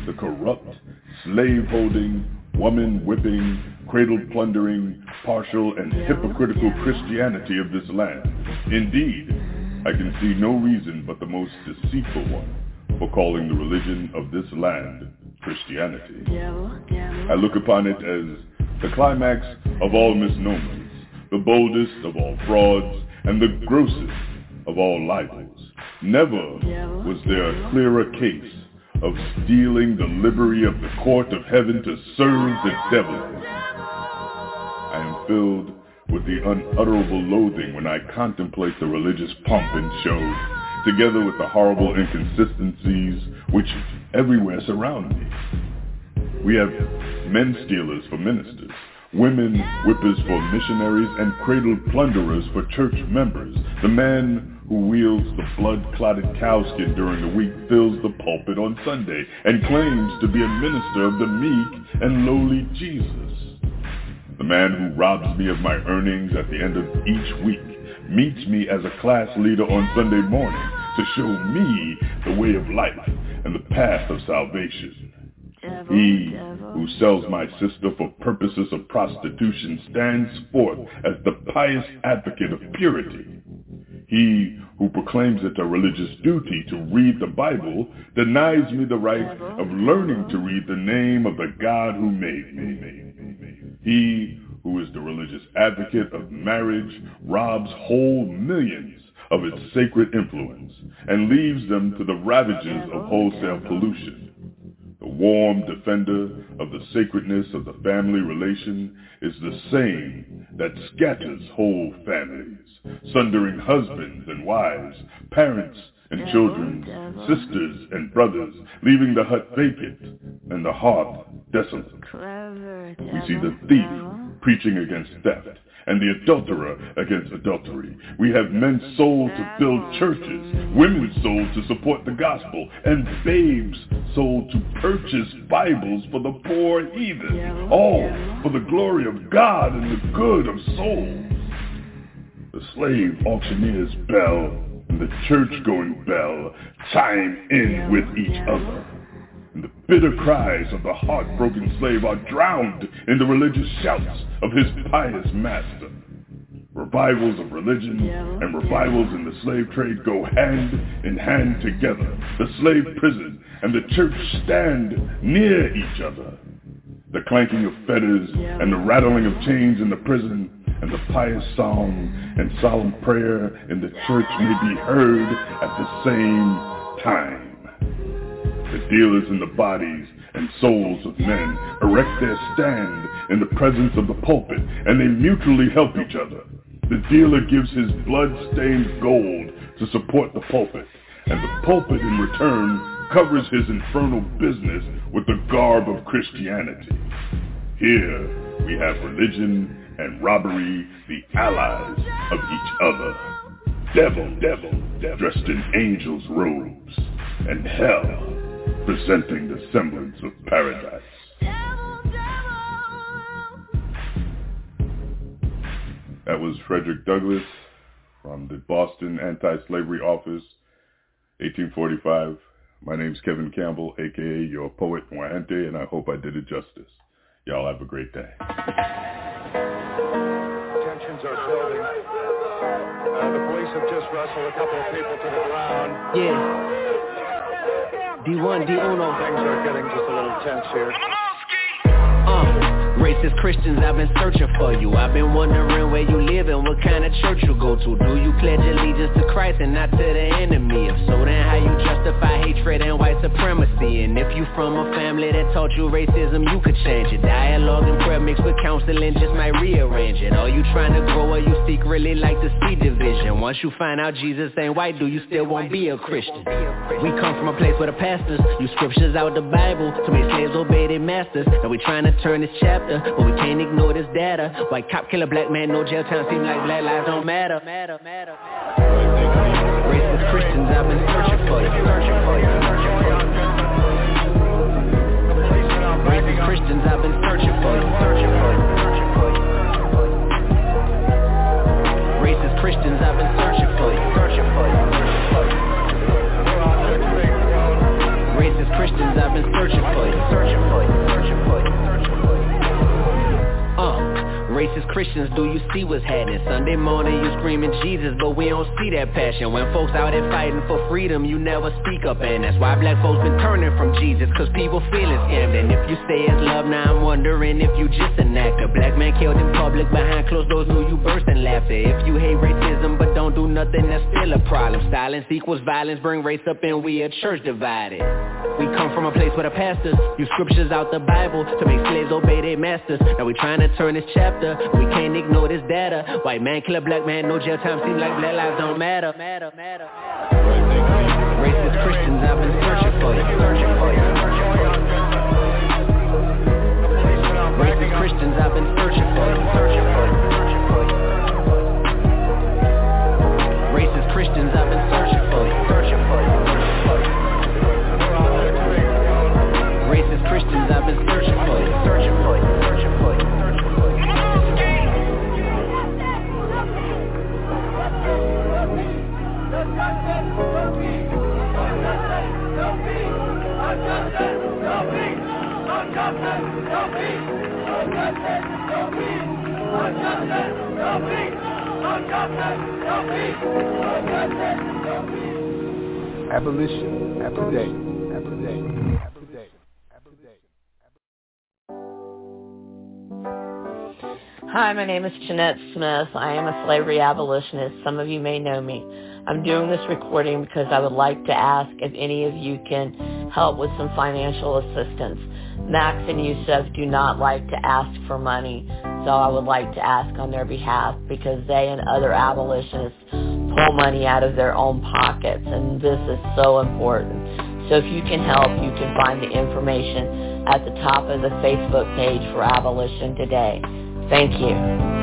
S28: the corrupt, slave-holding, woman-whipping, cradle-plundering, partial, and hypocritical Christianity of this land. Indeed, I can see no reason but the most deceitful one for calling the religion of this land Christianity. I look upon it as the climax of all misnomers, the boldest of all frauds, and the grossest of all libels. Never was there a clearer case of stealing the liberty of the court of heaven to serve the devil. I am filled with the unutterable loathing when I contemplate the religious pomp and show, together with the horrible inconsistencies which everywhere surround me. We have men stealers for ministers, women whippers for missionaries, and cradle plunderers for church members. The man who wields the blood-clotted cowskin during the week fills the pulpit on Sunday and claims to be a minister of the meek and lowly Jesus. The man who robs me of my earnings at the end of each week meets me as a class leader on Sunday morning to show me the way of life and the path of salvation. He who sells my sister for purposes of prostitution stands forth as the pious advocate of purity. He who proclaims it a religious duty to read the Bible denies me the right of learning to read the name of the God who made me. He who is the religious advocate of marriage robs whole millions of its sacred influence and leaves them to the ravages of wholesale pollution. The warm defender of the sacredness of the family relation is the same that scatters whole families, sundering husbands and wives, parents and children, sisters and brothers, leaving the hut vacant and the hearth desolate. We see the thief preaching against theft and the adulterer against adultery. We have men sold to build churches, women sold to support the gospel, and babes sold to purchase Bibles for the poor heathen, all for the glory of God and the good of souls. The slave auctioneer's bell and the church-going bell chime in with each other. And the bitter cries of the heartbroken slave are drowned in the religious shouts of his pious master. Revivals of religion and revivals in the slave trade go hand in hand together. The slave prison and the church stand near each other. The clanking of fetters and the rattling of chains in the prison and the pious song and solemn prayer in the church may be heard at the same time. The dealers in the bodies and souls of men erect their stand in the presence of the pulpit, and they mutually help each other. The dealer gives his blood-stained gold to support the pulpit, and the pulpit in return covers his infernal business with the garb of Christianity. Here we have religion and robbery, the allies of each other. Devil, devil, devil, dressed in angels' robes, and hell presenting the semblance of paradise. That was Frederick Douglass from the Boston Anti-Slavery Office, 1845. My name's Kevin Campbell, aka your poet Muahente, and I hope I did it justice. Y'all have a great day.
S1: Tensions are building.
S29: Uh, the police have just wrestled a couple of people to the ground.
S30: Yeah. D1, D1.
S29: Things are getting just a little tense here.
S30: Racist Christians, I've been searching for you I've been wondering where you live and what kind of church you go to Do you pledge allegiance to Christ and not to the enemy? If so, then how you justify hatred and white supremacy? And if you from a family that taught you racism, you could change it Dialogue and prayer mixed with counseling just might rearrange it Are you trying to grow or you secretly like to see division? Once you find out Jesus ain't white, do you still won't be a Christian? We come from a place where the pastors use scriptures out the Bible To make slaves obey their masters Now we trying to turn this chapter but we can't ignore this data. White cop kill a black man, no jail time, seem like black lives don't matter. matter, matter, matter. Racist Christians, I've been searching for you. Racist Christians, I've been searching for you. Searching for you. Racist Christians, I've been searching for you. Searching for you. Racist Christians, I've been searching for you. Searching for you. Searching for you. Racist Christians, do you see what's happening? Sunday morning you screaming Jesus, but we don't see that passion. When folks out there fighting for freedom, you never speak up And that's why black folks been turning from Jesus Cause people feeling scammed And if you say it's love, now I'm wondering if you just an actor. Black man killed in public, behind closed doors knew you burst in laughter. If you hate racism but don't do nothing, that's still a problem. Silence equals violence, bring race up and we a church divided. We come from a place where the pastors use scriptures out the Bible To make slaves obey their masters. Now we trying to turn this chapter we can't ignore this data. White man kill a black man, no jail time. Seem like black lives don't matter. matter, matter, matter. Racist Christians, I've been searching for you. Searching for you. Racist Christians, I've been. Searching for you.
S1: Abolition, today, today.
S31: Hi, my name is Jeanette Smith. I am a slavery abolitionist. Some of you may know me. I'm doing this recording because I would like to ask if any of you can help with some financial assistance. Max and Yusuf do not like to ask for money, so I would like to ask on their behalf because they and other abolitionists pull money out of their own pockets, and this is so important. So if you can help, you can find the information at the top of the Facebook page for Abolition Today. Thank you.